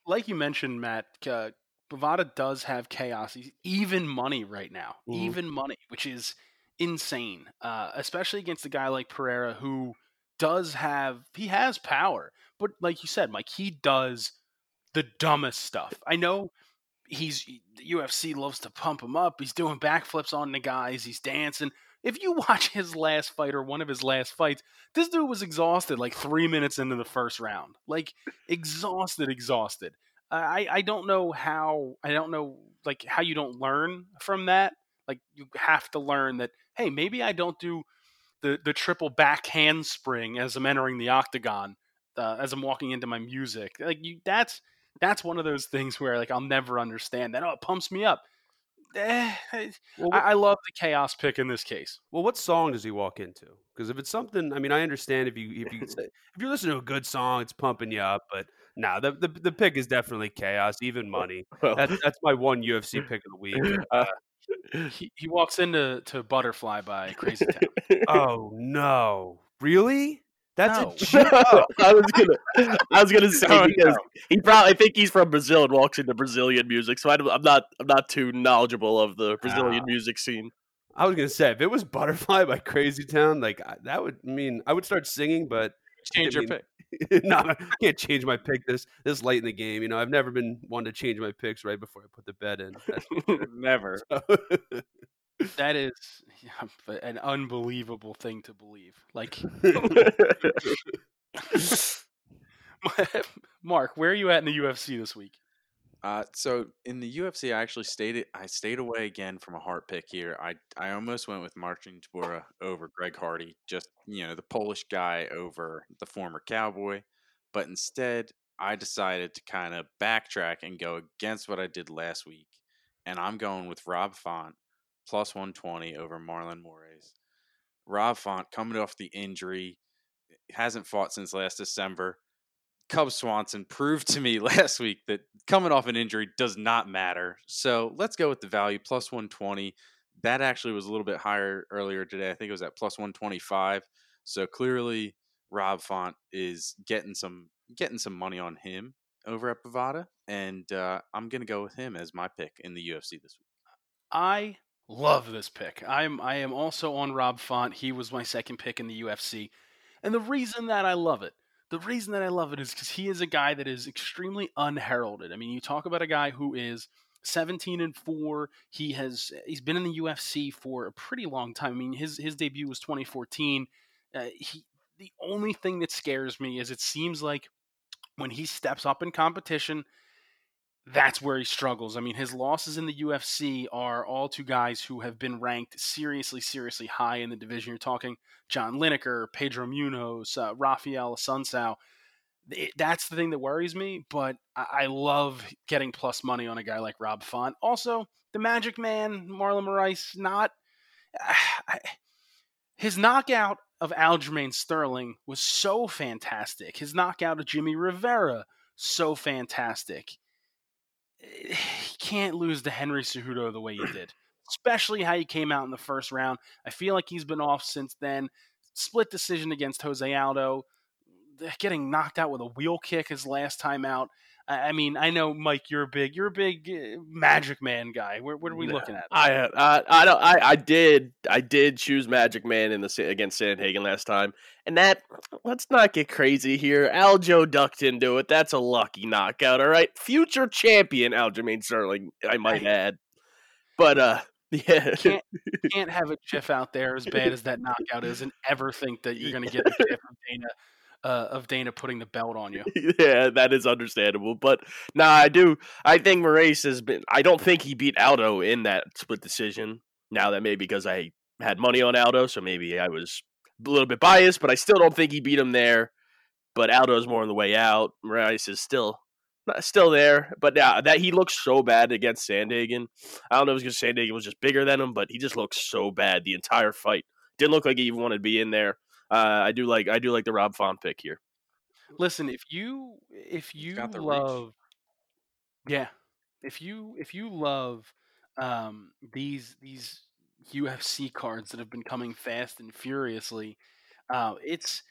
Like you mentioned, Matt, uh, Bovada does have chaos. He's even money right now, mm-hmm. even money, which is insane, uh, especially against a guy like Pereira who does have he has power, but like you said, Mike, he does the dumbest stuff. I know he's the UFC loves to pump him up. He's doing backflips on the guys. He's dancing. If you watch his last fight or one of his last fights, this dude was exhausted like three minutes into the first round. Like exhausted, exhausted. I I don't know how I don't know like how you don't learn from that. Like you have to learn that hey maybe I don't do the the triple back handspring as I'm entering the octagon uh, as I'm walking into my music. Like you that's that's one of those things where like I'll never understand that. Oh, it pumps me up. Eh, well, I, I, love the chaos pick in this case. Well, what song does he walk into? Because if it's something, I mean, I understand if you if you if you're listening to a good song, it's pumping you up. But nah, the the, the pick is definitely chaos, even money. Well, that's that's my one UFC pick of the week. Uh, he, he walks into to Butterfly by Crazy Town. oh no, really? That's no. a joke. I was gonna, I was gonna say oh, because no. he probably I think he's from Brazil and walks into Brazilian music, so I am not, I'm not too knowledgeable of the Brazilian uh, music scene. I was gonna say if it was Butterfly by Crazy Town, like that would mean I would start singing, but change I mean, your pick. no, I can't change my pick this this late in the game. You know, I've never been one to change my picks right before I put the bet in. never. So, that is yeah, an unbelievable thing to believe. Like, Mark, where are you at in the UFC this week? Uh, so in the UFC, I actually stayed. I stayed away again from a heart pick here. I I almost went with Marcin Tybura over Greg Hardy, just you know the Polish guy over the former cowboy, but instead I decided to kind of backtrack and go against what I did last week, and I'm going with Rob Font plus 120 over Marlon Moraes. Rob Font coming off the injury, hasn't fought since last December. Cub Swanson proved to me last week that coming off an injury does not matter. So let's go with the value plus 120. That actually was a little bit higher earlier today. I think it was at plus 125. So clearly, Rob Font is getting some getting some money on him over at Bovada, and uh, I'm going to go with him as my pick in the UFC this week. I Love this pick. I'm I am also on Rob Font. He was my second pick in the UFC. And the reason that I love it, the reason that I love it is because he is a guy that is extremely unheralded. I mean, you talk about a guy who is 17 and 4. He has he's been in the UFC for a pretty long time. I mean, his his debut was 2014. Uh, he the only thing that scares me is it seems like when he steps up in competition, that's where he struggles. I mean, his losses in the UFC are all to guys who have been ranked seriously, seriously high in the division. You're talking John Lineker, Pedro Munhoz, uh, Rafael Assunção. that's the thing that worries me, but I-, I love getting plus money on a guy like Rob Font. Also, the Magic Man, Marlon Moraes, not. I, his knockout of Aljamain Sterling was so fantastic. His knockout of Jimmie Rivera, so fantastic Eh, he can't lose to Henry Cejudo the way he did, especially how he came out in the first round. I feel like he's been off since then. Split decision against Jose Aldo, getting knocked out with a wheel kick his last time out. I, I mean, I know Mike, you're a big, you're a big uh, Magic Man guy. Where, what are we looking at? I, uh, I don't. I, I did. I did choose Magic Man in the against Sandhagen last time, and that. Let's not get crazy here. Aljo ducked into it. That's a lucky knockout. All right, future champion Aljamain Sterling. I might add, but uh, yeah, Can't can't have a GIF out there as bad as that knockout is, and ever think that you're going to get the GIF of Dana uh, of Dana putting the belt on you. yeah, that is understandable. But nah, I do. I think Moraes has been. I don't think he beat Aldo in that split decision. Now that may be because I had money on Aldo, so maybe I was a little bit biased. But I still don't think he beat him there. But Aldo's more on the way out. Moraes is still still there. But yeah, that he looks so bad against Sandhagen. I don't know if it's because Sandhagen was just bigger than him, but he just looks so bad the entire fight. Didn't look like he even wanted to be in there. Uh, I do like I do like the Rob Font pick here. Listen, if you if you got the reach. love, yeah, if you if you love um, these these UFC cards that have been coming fast and furiously, uh, it's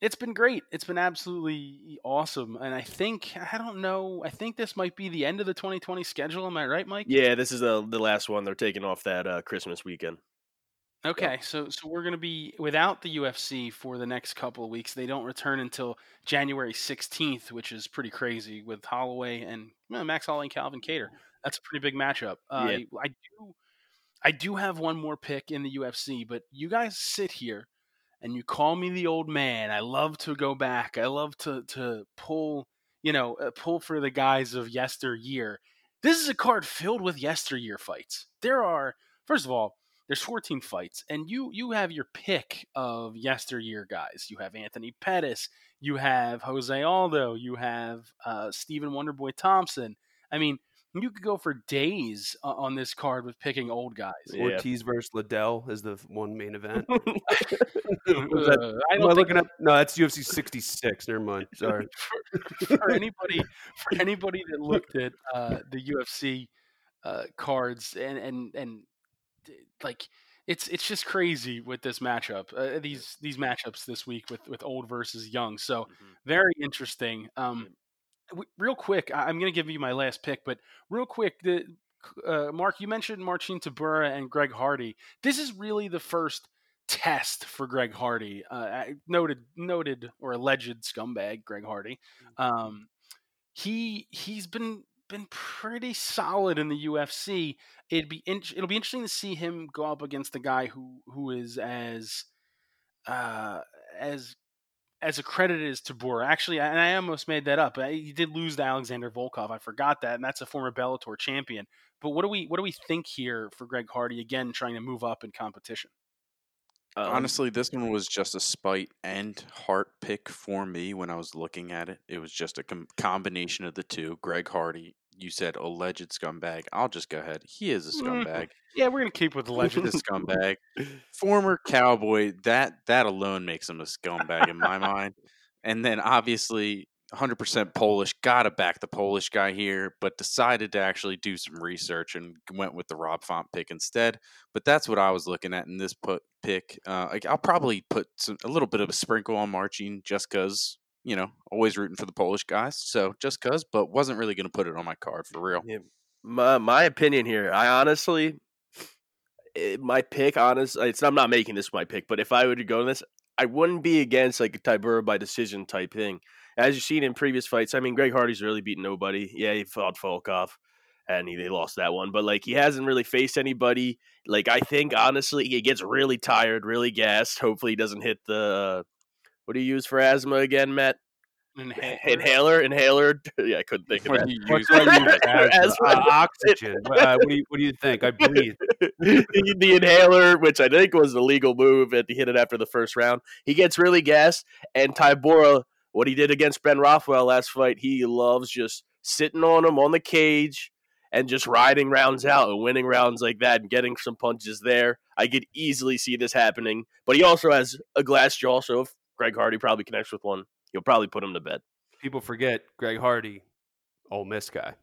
it's been great. It's been absolutely awesome, and I think I don't know. I think this might be the end of the 2020 schedule. Am I right, Mike? Yeah, this is the the last one. They're taking off that uh, Christmas weekend. Okay, so so we're going to be without the UFC for the next couple of weeks. They don't return until January 16th, which is pretty crazy with Holloway and well, Max Holloway and Calvin Kattar. That's a pretty big matchup. Uh, Yeah. I, I do I do have one more pick in the UFC, but you guys sit here and you call me the old man. I love to go back. I love to to pull, you know, uh, pull for the guys of yesteryear. This is a card filled with yesteryear fights. There are first of all, there's 14 fights, and you you have your pick of yesteryear guys. You have Anthony Pettis, you have Jose Aldo, you have uh, Stephen Wonderboy Thompson. I mean, you could go for days o- on this card with picking old guys. Yeah. Ortiz versus Liddell is the one main event. Uh, I I Am I think looking up? No, that's UFC 66. Never mind. Sorry. for, for anybody for anybody that looked at uh, the UFC uh, cards and and and d- like it's it's just crazy with this matchup. Uh, these these matchups this week with with old versus young. So very interesting. Um, w- real quick, I- I'm going to give you my last pick, but real quick, the uh, Mark, you mentioned Marcin Tybura and Greg Hardy. This is really the first test for Greg Hardy. Uh, noted, noted or alleged scumbag Greg Hardy. Um, he he's been been pretty solid in the UFC. It'd be in, it'll be interesting to see him go up against the guy who who is as uh, as as accredited as Tybura. Actually, and I almost made that up. He did lose to Alexander Volkov. I forgot that, and that's a former Bellator champion. But what do we what do we think here for Greg Hardy again, trying to move up in competition? Um, Honestly, this one was just a spite and heart pick for me when I was looking at it. It was just a com- combination of the two. Greg Hardy, you said alleged scumbag. I'll just go ahead. He is a Mm. scumbag. Yeah, we're gonna keep with the Legend legend. is scumbag. Former cowboy. That that alone makes him a scumbag in my mind. And then obviously 100% Polish. Gotta back the Polish guy here, but decided to actually do some research and went with the Rob Font pick instead. But that's what I was looking at in this put pick. Uh, I'll probably put some, a little bit of a sprinkle on Marcin just because you know always rooting for the Polish guys. So just cause, but wasn't really going to put it on my card for real. my my opinion here. I honestly, my pick, honest, it's I'm not making this my pick, but if I were to go to this, I wouldn't be against like a Tybura by decision type thing. As you've seen in previous fights, I mean, Greg Hardy's really beaten nobody. Yeah, he fought Volkov, and he they lost that one, but like he hasn't really faced anybody. Like I think honestly, he gets really tired, really gassed. Hopefully, he doesn't hit the. What do you use for asthma again, Matt? Inhaler. Inhaler, inhaler. Yeah, I couldn't think of What that. do you use do I for use? that? As, As- uh, oxygen. Uh, what, do you, what do you think? I breathe. the, the inhaler, which I think was the legal move, and he hit it after the first round. He gets really gassed, and Tybura, what he did against Ben Rothwell last fight, he loves just sitting on him on the cage and just riding rounds out and winning rounds like that and getting some punches there. I could easily see this happening, but he also has a glass jaw, so if Greg Hardy probably connects with one, he'll probably put him to bed. People forget Greg Hardy, Ole Miss guy.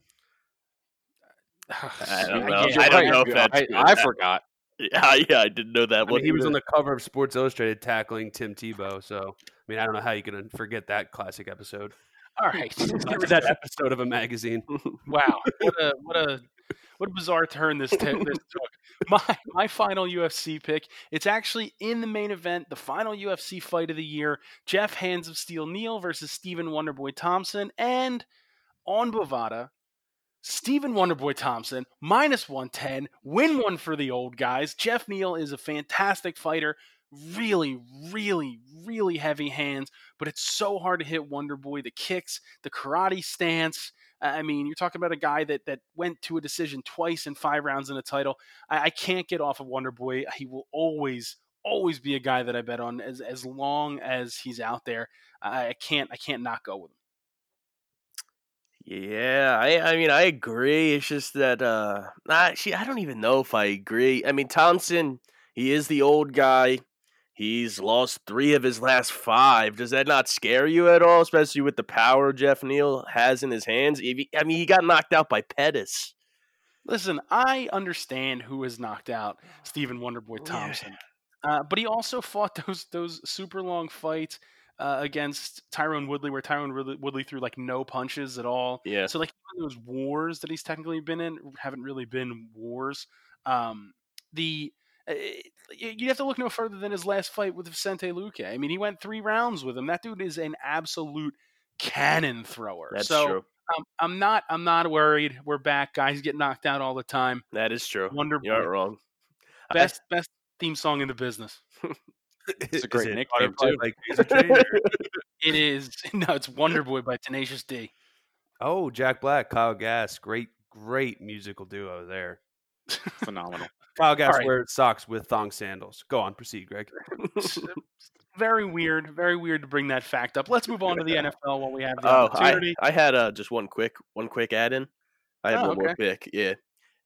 I don't know. get- I don't know if I, that's I. I forgot. Yeah, yeah, I didn't know that I one. mean, he was on the cover of Sports Illustrated tackling Tim Tebow. So, I mean, I don't know how you can forget that classic episode. All right. That episode of a magazine. Wow, what a what a what a bizarre turn this, t- this took. My my final UFC pick. It's actually in the main event, the final UFC fight of the year. Jeff Hands of Steel Neal versus Stephen Wonderboy Thompson, and on Bovada, Stephen Wonderboy Thompson minus one ten. Win one for the old guys. Jeff Neal is a fantastic fighter. Really, really, really heavy hands, but it's so hard to hit Wonderboy. The kicks, the karate stance. I mean, you're talking about a guy that that went to a decision twice in five rounds in a title. I, I can't get off of Wonderboy. He will always, always be a guy that I bet on as as long as he's out there. I, I can't, I can't not go with him. Yeah, I I mean I agree. It's just that uh actually I don't even know if I agree. I mean Thompson, he is the old guy. He's lost three of his last five. Does that not scare you at all, especially with the power Jeff Neal has in his hands? He- I mean, he got knocked out by Pettis. Listen, I understand who has knocked out Stephen Wonderboy Yeah. Thompson, uh, but he also fought those those super long fights uh, against Tyron Woodley, where Tyron Woodley, threw like no punches at all. Yeah. So like those wars that he's technically been in haven't really been wars. Um, the uh, y- you have to look no further than his last fight with Vicente Luque. I mean, he went three rounds with him. That dude is an absolute cannon thrower. That's so true. um, I'm not I'm not worried. We're back. Guys get knocked out all the time. That is true. Wonder You're wrong. I- Best best theme song in the business. It's a great nickname, too. Like Razor Chain, It is no, it's Wonder Boy by Tenacious D. oh, Jack Black, Kyle Gass, great, great musical duo there. Phenomenal. Kyle Gass right. wears socks with thong sandals. Go on, proceed, Greg. very weird, very weird to bring that fact up. Let's move on to the NFL while we have the Oh, I, opportunity. I had uh, just one quick one quick add in. I have Oh, one more okay. pick. Yeah, if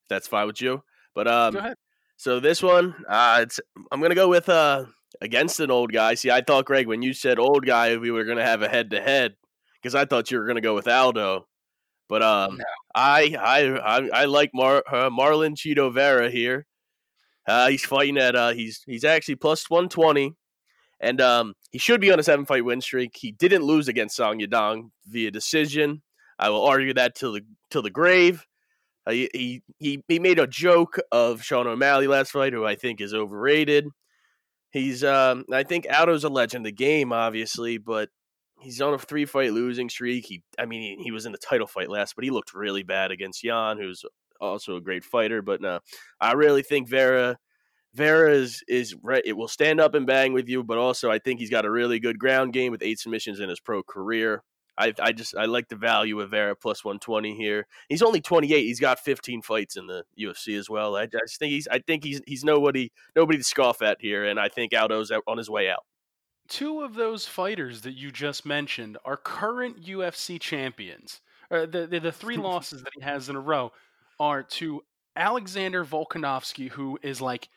that's fine with you. But um, Go ahead. So this one, uh, it's I'm gonna go with uh against an old guy. See, I thought Greg when you said old guy, we were gonna have a head to head because I thought you were gonna go with Aldo. But um, No. I, I I I like Mar uh, Marlon Cheeto Vera here. Uh, he's fighting at uh he's he's actually plus one twenty, and um he should be on a seven fight win streak. He didn't lose against Song Yadong via decision. I will argue that till the till the grave. Uh, he, he he he made a joke of Sean O'Malley last fight, who I think is overrated. He's um I think Aldo's a legend of the game, obviously, but he's on a three fight losing streak. He I mean he, he was in the title fight last, but he looked really bad against Yan, who's also a great fighter. But no, I really think Vera Vera is is right. It will stand up and bang with you, but also I think he's got a really good ground game with eight submissions in his pro career. I, I just I like the value of Vera plus 120 here. He's only 28. He's got 15 fights in the UFC as well. I, I just think he's I think he's he's nobody nobody to scoff at here, and I think Aldo's on his way out. Two of those fighters that you just mentioned are current UFC champions. Uh, the, the the three losses that he has in a row are to Alexander Volkanovski, who is like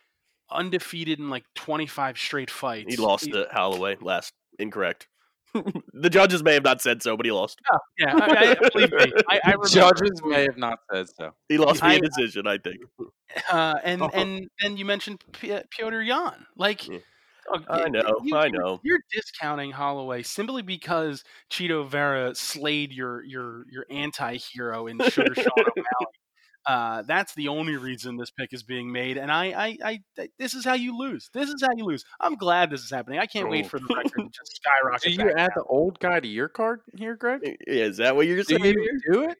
undefeated in like 25 straight fights. He lost to Holloway last. Incorrect. The judges may have not said so, but he lost. Yeah, I, I, believe me. I, I remember. Judges may have not said so. He lost via I- decision, I think. Uh, and Oh. and then you mentioned P- Piotr Yan. Like, Yeah. look, I y- know, you- I you're- know. You're discounting Holloway simply because Cheeto Vera slayed your your your anti-hero in Sugar Sean O'Malley. Uh, that's the only reason this pick is being made, and I, I, I, I- this is how you lose. This is how you lose. I'm glad this is happening. I can't wait Oh. for the record to just skyrocket. Do you add down. the old guy to your card here, Greg? Yeah, is that what you're Do saying? you do it?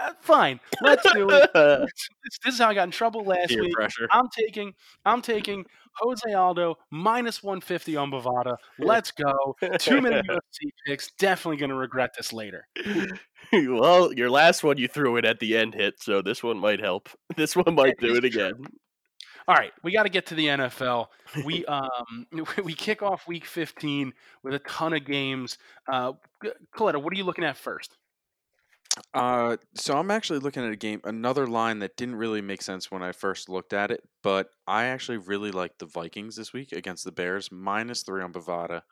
Uh, fine, let's do it. this, this is how I got in trouble last week. pressure. I'm taking I'm taking Jose Aldo minus 150 on Bovada. Let's go. Too many UFC picks. Definitely going to regret this later. well, your last one you threw it at the end hit, so this one might help. This one might do it again. All right, we got to get to the NFL. We um we kick off week 15 with a ton of games. Uh, Coletta, what are you looking at first? Uh, so I'm actually looking at a game, another line that didn't really make sense when I first looked at it, but I actually really like the Vikings this week against the Bears, minus three on Bovada.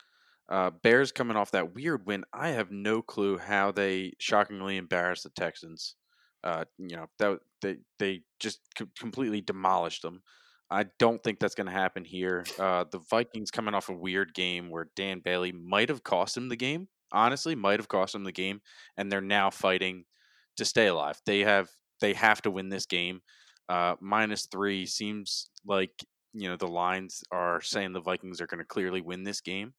Uh, Bears coming off that weird win. I have no clue how they shockingly embarrassed the Texans. Uh, you know that they they just co- completely demolished them. I don't think that's going to happen here. Uh, the Vikings coming off a weird game where Dan Bailey might have cost him the game honestly might have cost them the game, and they're now fighting to stay alive. They have they have to win this game. Uh, minus three seems like you know the lines are saying the Vikings are going to clearly win this game.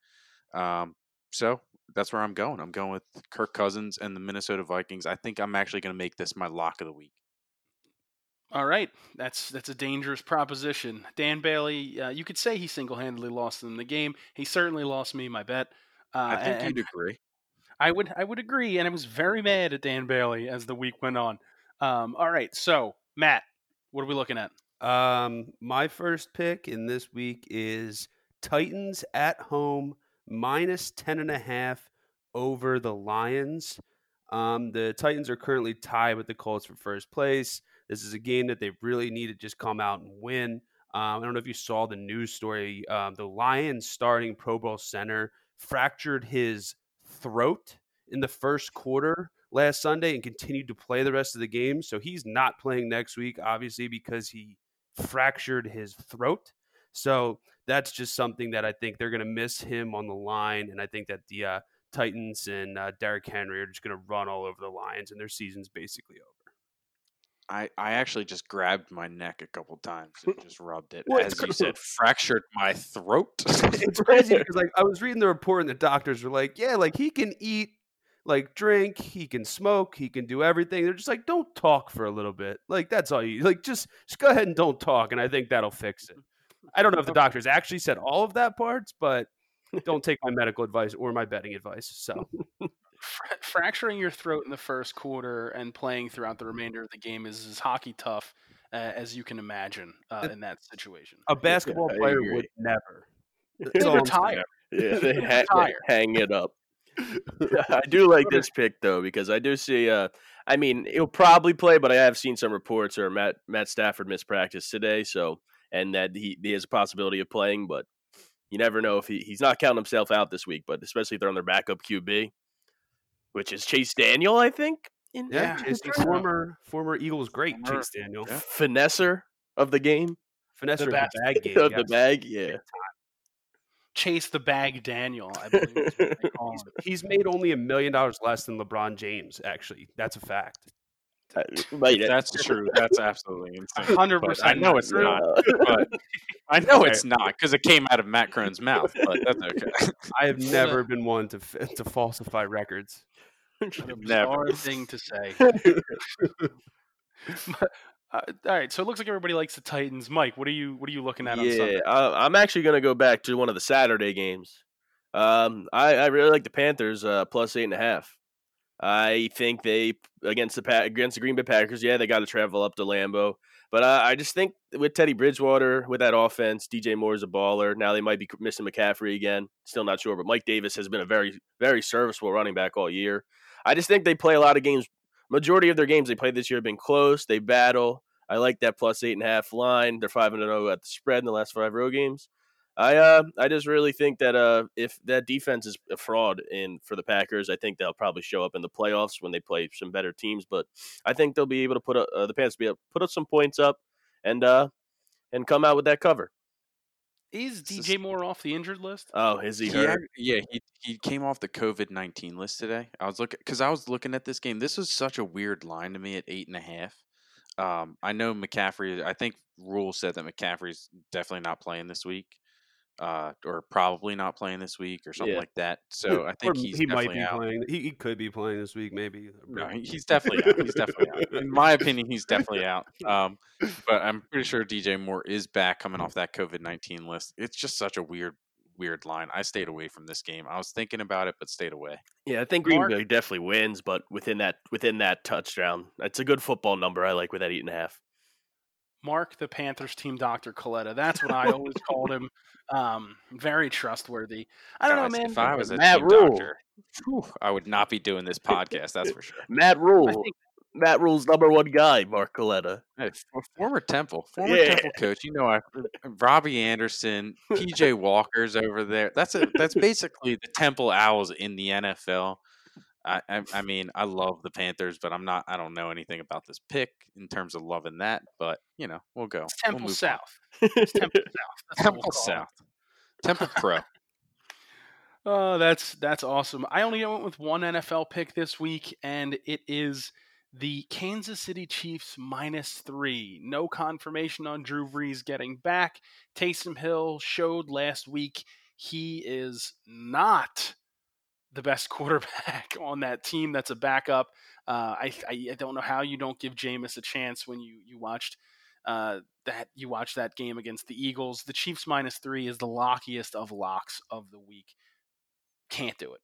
Um, so that's where I'm going. I'm going with Kirk Cousins and the Minnesota Vikings. I think I'm actually going to make this my lock of the week. All right, that's that's a dangerous proposition. Dan Bailey, uh, you could say he single-handedly lost them the game. He certainly lost me my bet. Uh, I think you'd agree. I would I would agree, and I was very mad at Dan Bailey as the week went on. Um, all right, so Matt, what are we looking at? Um, my first pick in this week is Titans at home minus 10 and a half over the Lions. Um, the Titans are currently tied with the Colts for first place. This is a game that they really need to just come out and win. Um, I don't know if you saw the news story. Um, the Lions starting Pro Bowl center fractured his throat in the first quarter last Sunday and continued to play the rest of the game. So he's not playing next week, obviously, because he fractured his throat. So that's just something that I think they're going to miss him on the line. And I think that the uh, Titans and uh, Derrick Henry are just going to run all over the Lions, and their season's basically over. I, I actually just grabbed my neck a couple times and just rubbed it. As you said, fractured my throat. it's crazy because like I was reading the report and the doctors were like, yeah, like he can eat, like drink, he can smoke, he can do everything. They're just like, don't talk for a little bit. Like that's all you like. Just just go ahead and don't talk, and I think that'll fix it. I don't know if the doctors actually said all of that parts, but don't take my medical advice or my betting advice. So fracturing your throat in the first quarter and playing throughout the remainder of the game is as hockey tough uh, as you can imagine uh, in that situation. A basketball yeah, player would never. They retire. Yeah, they ha- hang it up. I do like this pick though because I do see. Uh, I mean, he'll probably play, but I have seen some reports or Matt Matt Stafford missed practice today, so and that he, he has a possibility of playing, but you never know if he, he's not counting himself out this week. But especially if they're on their backup QB, which is Chase Daniel, I think. In, yeah, former former Eagles great former, Chase Daniel, yeah. finesser of the game, finesser the of the bag game, of yes. the bag, yeah. Chase the bag Daniel, I believe. he's, he's made only a million dollars less than LeBron James. Actually, that's a fact. that's true. That's absolutely insane. Hundred percent. I know it's not. But I know it's not because it came out of Matt Crone's mouth. But that's okay. I have never been one to to falsify records. Never. thing to say. Uh, all right, so it looks like everybody likes the Titans. Mike, what are you what are you looking at? Yeah, uh, I'm actually going to go back to one of the Saturday games. Um, I, I really like the Panthers uh, plus eight and a half. I think they against the against the Green Bay Packers. Yeah, they got to travel up to Lambeau, but I just think with Teddy Bridgewater with that offense, DJ Moore is a baller. Now they might be missing McCaffrey again. Still not sure, but Mike Davis has been a very very serviceable running back all year. I just think they play a lot of games. Majority of their games they played this year have been close. They battle. I like that plus eight and a half line. They're five and zero oh at the spread in the last five road games. I uh I just really think that uh if that defense is a fraud in for the Packers, I think they'll probably show up in the playoffs when they play some better teams. But I think they'll be able to put a, uh, the Panthers be able to put up some points up and uh and come out with that cover. Is DJ Moore off the injured list? Oh, is he hurt? Yeah, he he came off the COVID nineteen list today. I was looking because I was looking at this game. This was such a weird line to me at eight and a half. Um, I know McCaffrey. I think Rhule said that McCaffrey's definitely not playing this week, uh, or probably not playing this week, or something yeah. like that. So I think he's he might be out. playing. He, he, could be playing this week, maybe. No, he's definitely out. He's definitely out. In my opinion, he's definitely out. Um, but I'm pretty sure DJ Moore is back, coming off that COVID nineteen list. It's just such a weird weird line. I stayed away from this game. I was thinking about it, but stayed away. Yeah, I think Green Bay definitely wins, but within that within that touchdown, it's a good football number. I like with that eight and a half. Mark the Panthers team Dr. Coletta. That's what I always called him. Um, very trustworthy. I don't Guys, know, man. If I was a Matt team Rhule. doctor, whew, I would not be doing this podcast. That's for sure. Matt Rhule. Think, Matt Rhule's number one guy, Mark Coletta. Hey, former Temple, former yeah. Temple coach. You know, I, Robbie Anderson, PJ Walker's over there. That's a that's basically the Temple Owls in the NFL. I, I, I mean, I love the Panthers, but I'm not. I don't know anything about this pick in terms of loving that. But you know, we'll go. It's Temple we'll South. It's Temple South. That's Temple South. Temple Pro. Oh, that's that's awesome. I only went with one NFL pick this week, and it is the Kansas City Chiefs minus three. No confirmation on Drew Brees getting back. Taysom Hill showed last week he is not the best quarterback on that team. That's a backup. Uh, I, I, don't know how you don't give Jameis a chance when you you watched uh, that you watched that game against the Eagles. The Chiefs minus three is the lockiest of locks of the week. Can't do it.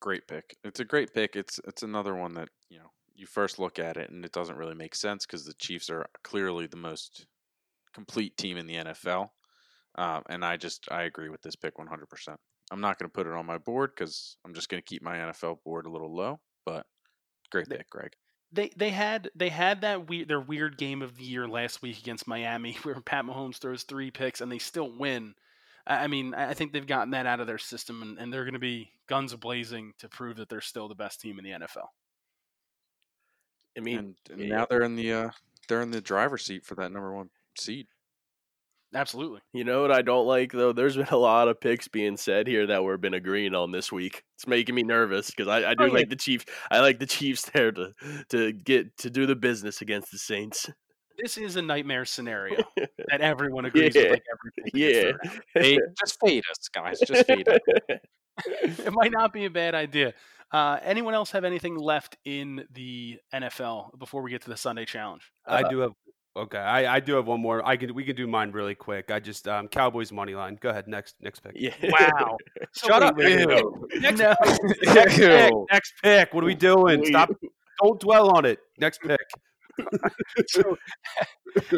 Great pick. It's a great pick. It's it's another one that you know you first look at it and it doesn't really make sense because the Chiefs are clearly the most complete team in the NFL. Um, and I just I agree with this pick 100%. I'm not going to put it on my board because I'm just going to keep my NFL board a little low. But great pick, Greg. They they had they had that weird their weird game of the year last week against Miami where Pat Mahomes throws three picks and they still win. I mean, I think they've gotten that out of their system, and, and they're going to be guns blazing to prove that they're still the best team in the NFL. I mean, and, and now they're in the uh, they're in the driver's seat for that number one seed. Absolutely. You know what I don't like though? There's been a lot of picks being said here that we've been agreeing on this week. It's making me nervous because I, I do Oh, yeah. like the Chiefs. I like the Chiefs there to to get to do the business against the Saints. This is a nightmare scenario that everyone agrees Yeah. with. Like every pick that gets yeah. just fade us, guys. Just fade us. it might not be a bad idea. Uh, anyone else have anything left in the NFL before we get to the Sunday challenge? I Uh, do have. Okay, I, I do have one more. I can we can do mine really quick. I just um Cowboys money line. Go ahead, next next pick. yeah. Wow. Shut up. wait, wait, Ew. wait. Next, No. next pick. Next pick. What are we doing? Stop. Don't dwell on it. Next pick. So,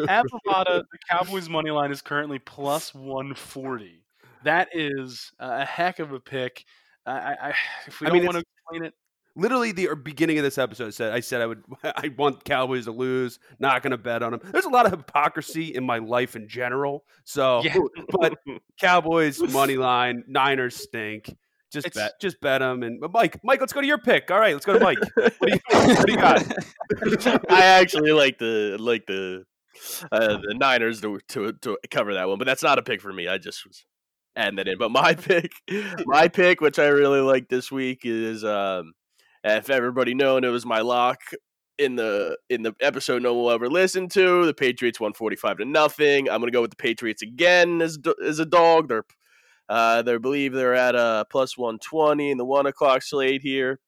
at Bovada, the Cowboys money line is currently plus 140. That is a heck of a pick. I, I, I- if we I don't mean, want to explain it, Literally, the beginning of this episode said I said I would. I want Cowboys to lose. Not going to bet on them. There's a lot of hypocrisy in my life in general. So, Yeah. but Cowboys money line. Niners stink. Just It's- bet. Just bet them. And but Mike, Mike, let's go to your pick. All right, let's go to Mike. what, do you, what do you got? I actually like the like the uh, the Niners to, to to cover that one, but that's not a pick for me. I just was adding that in. But my pick, my pick, which I really like this week, is um, if everybody known, it was my lock in the in the episode no one will ever listen to. The Patriots one forty five to nothing. I'm gonna go with the Patriots again as as a dog. They're uh, they believe they're at a plus one twenty in the one o'clock slate here.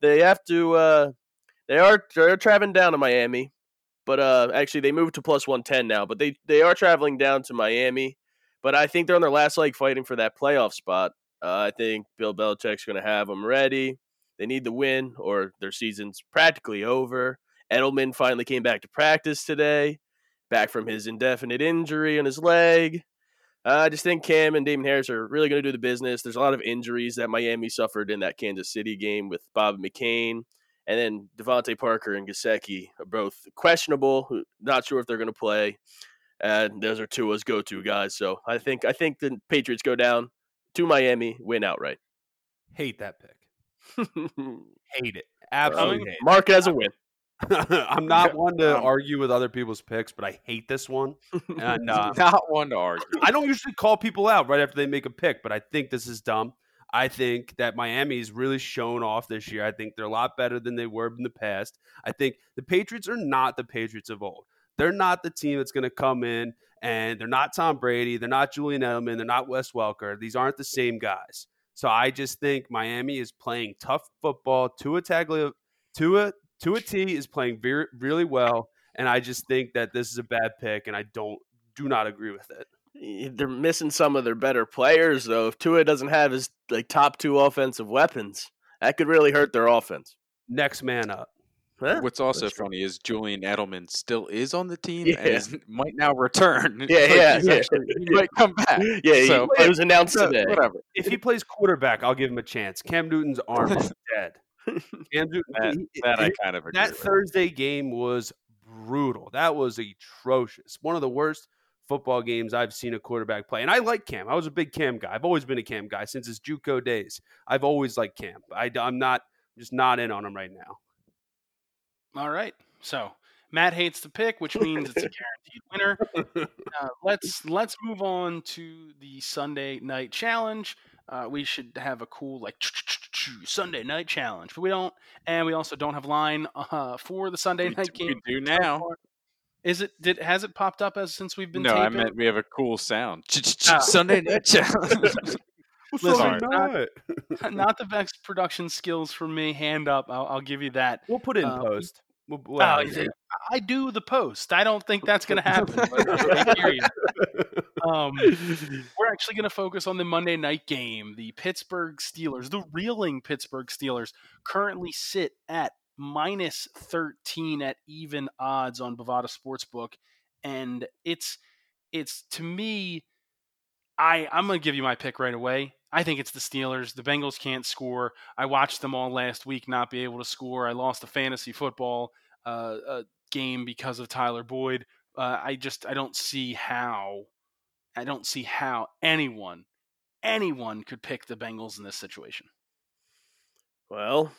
They have to. Uh, they are they're traveling down to Miami, but uh, actually they moved to plus one ten now. But they they are traveling down to Miami, but I think they're on their last leg fighting for that playoff spot. Uh, I think Bill Belichick's going to have them ready. They need the win, or their season's practically over. Edelman finally came back to practice today, back from his indefinite injury on his leg. Uh, I just think Cam and Damien Harris are really going to do the business. There's a lot of injuries that Miami suffered in that Kansas City game with Bob McCain. And then DeVante Parker and Gesicki are both questionable. Not sure if they're going to play. And those are Tua's go-to guys. So I think I think the Patriots go down to Miami, win outright. Hate that pick. Hate it. Absolutely hate Mark it as a win. I'm not one to argue with other people's picks, but I hate this one. And uh, Not one to argue. I don't usually call people out right after they make a pick, but I think this is dumb. I think that Miami's really shown off this year. I think they're a lot better than they were in the past. I think the Patriots are not the Patriots of old. They're not the team that's going to come in and they're not Tom Brady. They're not Julian Edelman. They're not Wes Welker. These aren't the same guys. So I just think Miami is playing tough football. Tua Tagovailoa, Tua Tua T is playing very, really well, and I just think that this is a bad pick, and I don't do not agree with it. Eh, They're missing some of their better players though. If Tua doesn't have his like top two offensive weapons, that could really hurt their offense. Next man up. Huh? What's also That's true. funny is Julian Edelman still is on the team Yeah. and is, might now return. Yeah, Like, yeah, yeah. actually- he might come back. Yeah, he- So- it was announced So, today. whatever. If he plays quarterback, I'll give him a chance. Cam Newton's arm is dead. Cam Newton, That, he- that I kind of agree that with. Thursday game was brutal. That was atrocious. One of the worst football games I've seen a quarterback play. And I like Cam. I was a big Cam guy. I've always been a Cam guy since his JUCO days. I've always liked Cam. I, I'm not just not in on him right now. All right. So Matt hates the pick, which means it's a guaranteed winner. Uh, let's let's move on to the Sunday night challenge. uh, we should have a cool like Sunday night challenge, but we don't, and we also don't have line uh, for the Sunday We night do- game. We do now. Is it? Did has it popped up as since we've been? No, I meant we have a cool sound. Ah. Sunday night challenge. Listen, not- not. not the best production skills for me. Hand up, I'll, I'll give you that. We'll put it in Uh, post. We'll, Oh, well, you say, I do the post. I don't think that's going to happen. but I. Um, we're actually going to focus on the Monday night game. The Pittsburgh Steelers, the reeling Pittsburgh Steelers, currently sit at minus 13 at even odds on Bovada Sportsbook. And it's, it's to me, I, I'm going to give you my pick right away. I think it's the Steelers. The Bengals can't score. I watched them all last week not be able to score. I lost a fantasy football uh, uh, game because of Tyler Boyd. Uh, I just I don't see how I don't see how anyone anyone could pick the Bengals in this situation. Well,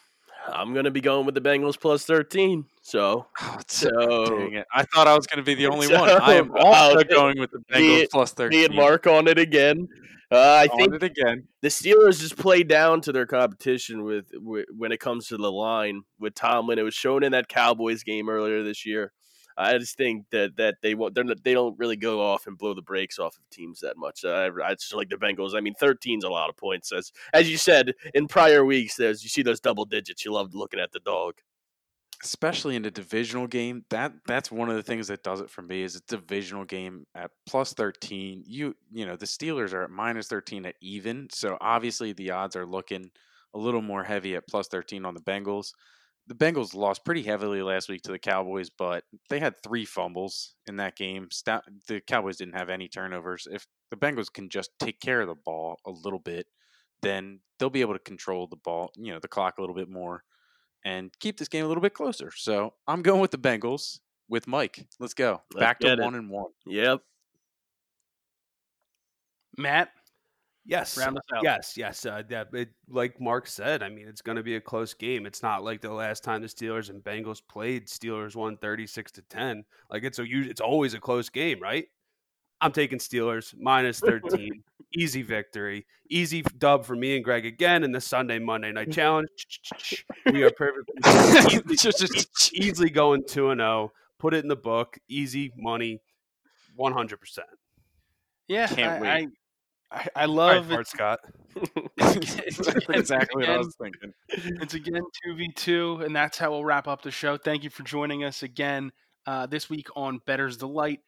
I'm gonna be going with the Bengals plus 13. So, Oh, so Dang it. I thought I was going to be the only So, one. I am also going with the me- Bengals plus 13. me and Mark on it again. Uh, I On think it again. the Steelers just play down to their competition with, with when it comes to the line with Tomlin. It was shown in that Cowboys game earlier this year. I just think that that they won't they're they don't really go off and blow the brakes off of teams that much. I, I just like the Bengals. I mean, 13's a lot of points. As as you said in prior weeks, there's you see those double digits. You love looking at the dog. especially in a divisional game that that's one of the things that does it for me is a divisional game at plus 13 you you know the steelers are at minus 13 at even so obviously the odds are looking a little more heavy at plus 13 on the bengals the bengals lost pretty heavily last week to the cowboys but they had three fumbles in that game Sta- the cowboys didn't have any turnovers if the bengals can just take care of the ball a little bit then they'll be able to control the ball you know the clock a little bit more and keep this game a little bit closer. So I'm going with the Bengals with Mike. Let's go. Let's Back to it. one and one. Yep. Matt, Yes. round us out. Yes, yes. Uh, that, it, like Mark said, I mean, it's going to be a close game. It's not like the last time the Steelers and Bengals played. Steelers won thirty six to ten. Like it's a it's always a close game, right? I'm taking Steelers minus thirteen. Easy victory, easy dub for me and Greg again in the Sunday Monday night challenge. We are perfectly easily, Just- just- easily going two and zero. Put it in the book. Easy money, one hundred percent. Yeah, Can't I, wait. I, I, I love right, it. Scott. It's again- exactly what I was thinking. It's again 2v2, and that's how we'll wrap up the show. Thank you for joining us again uh, this week on Better's Delight.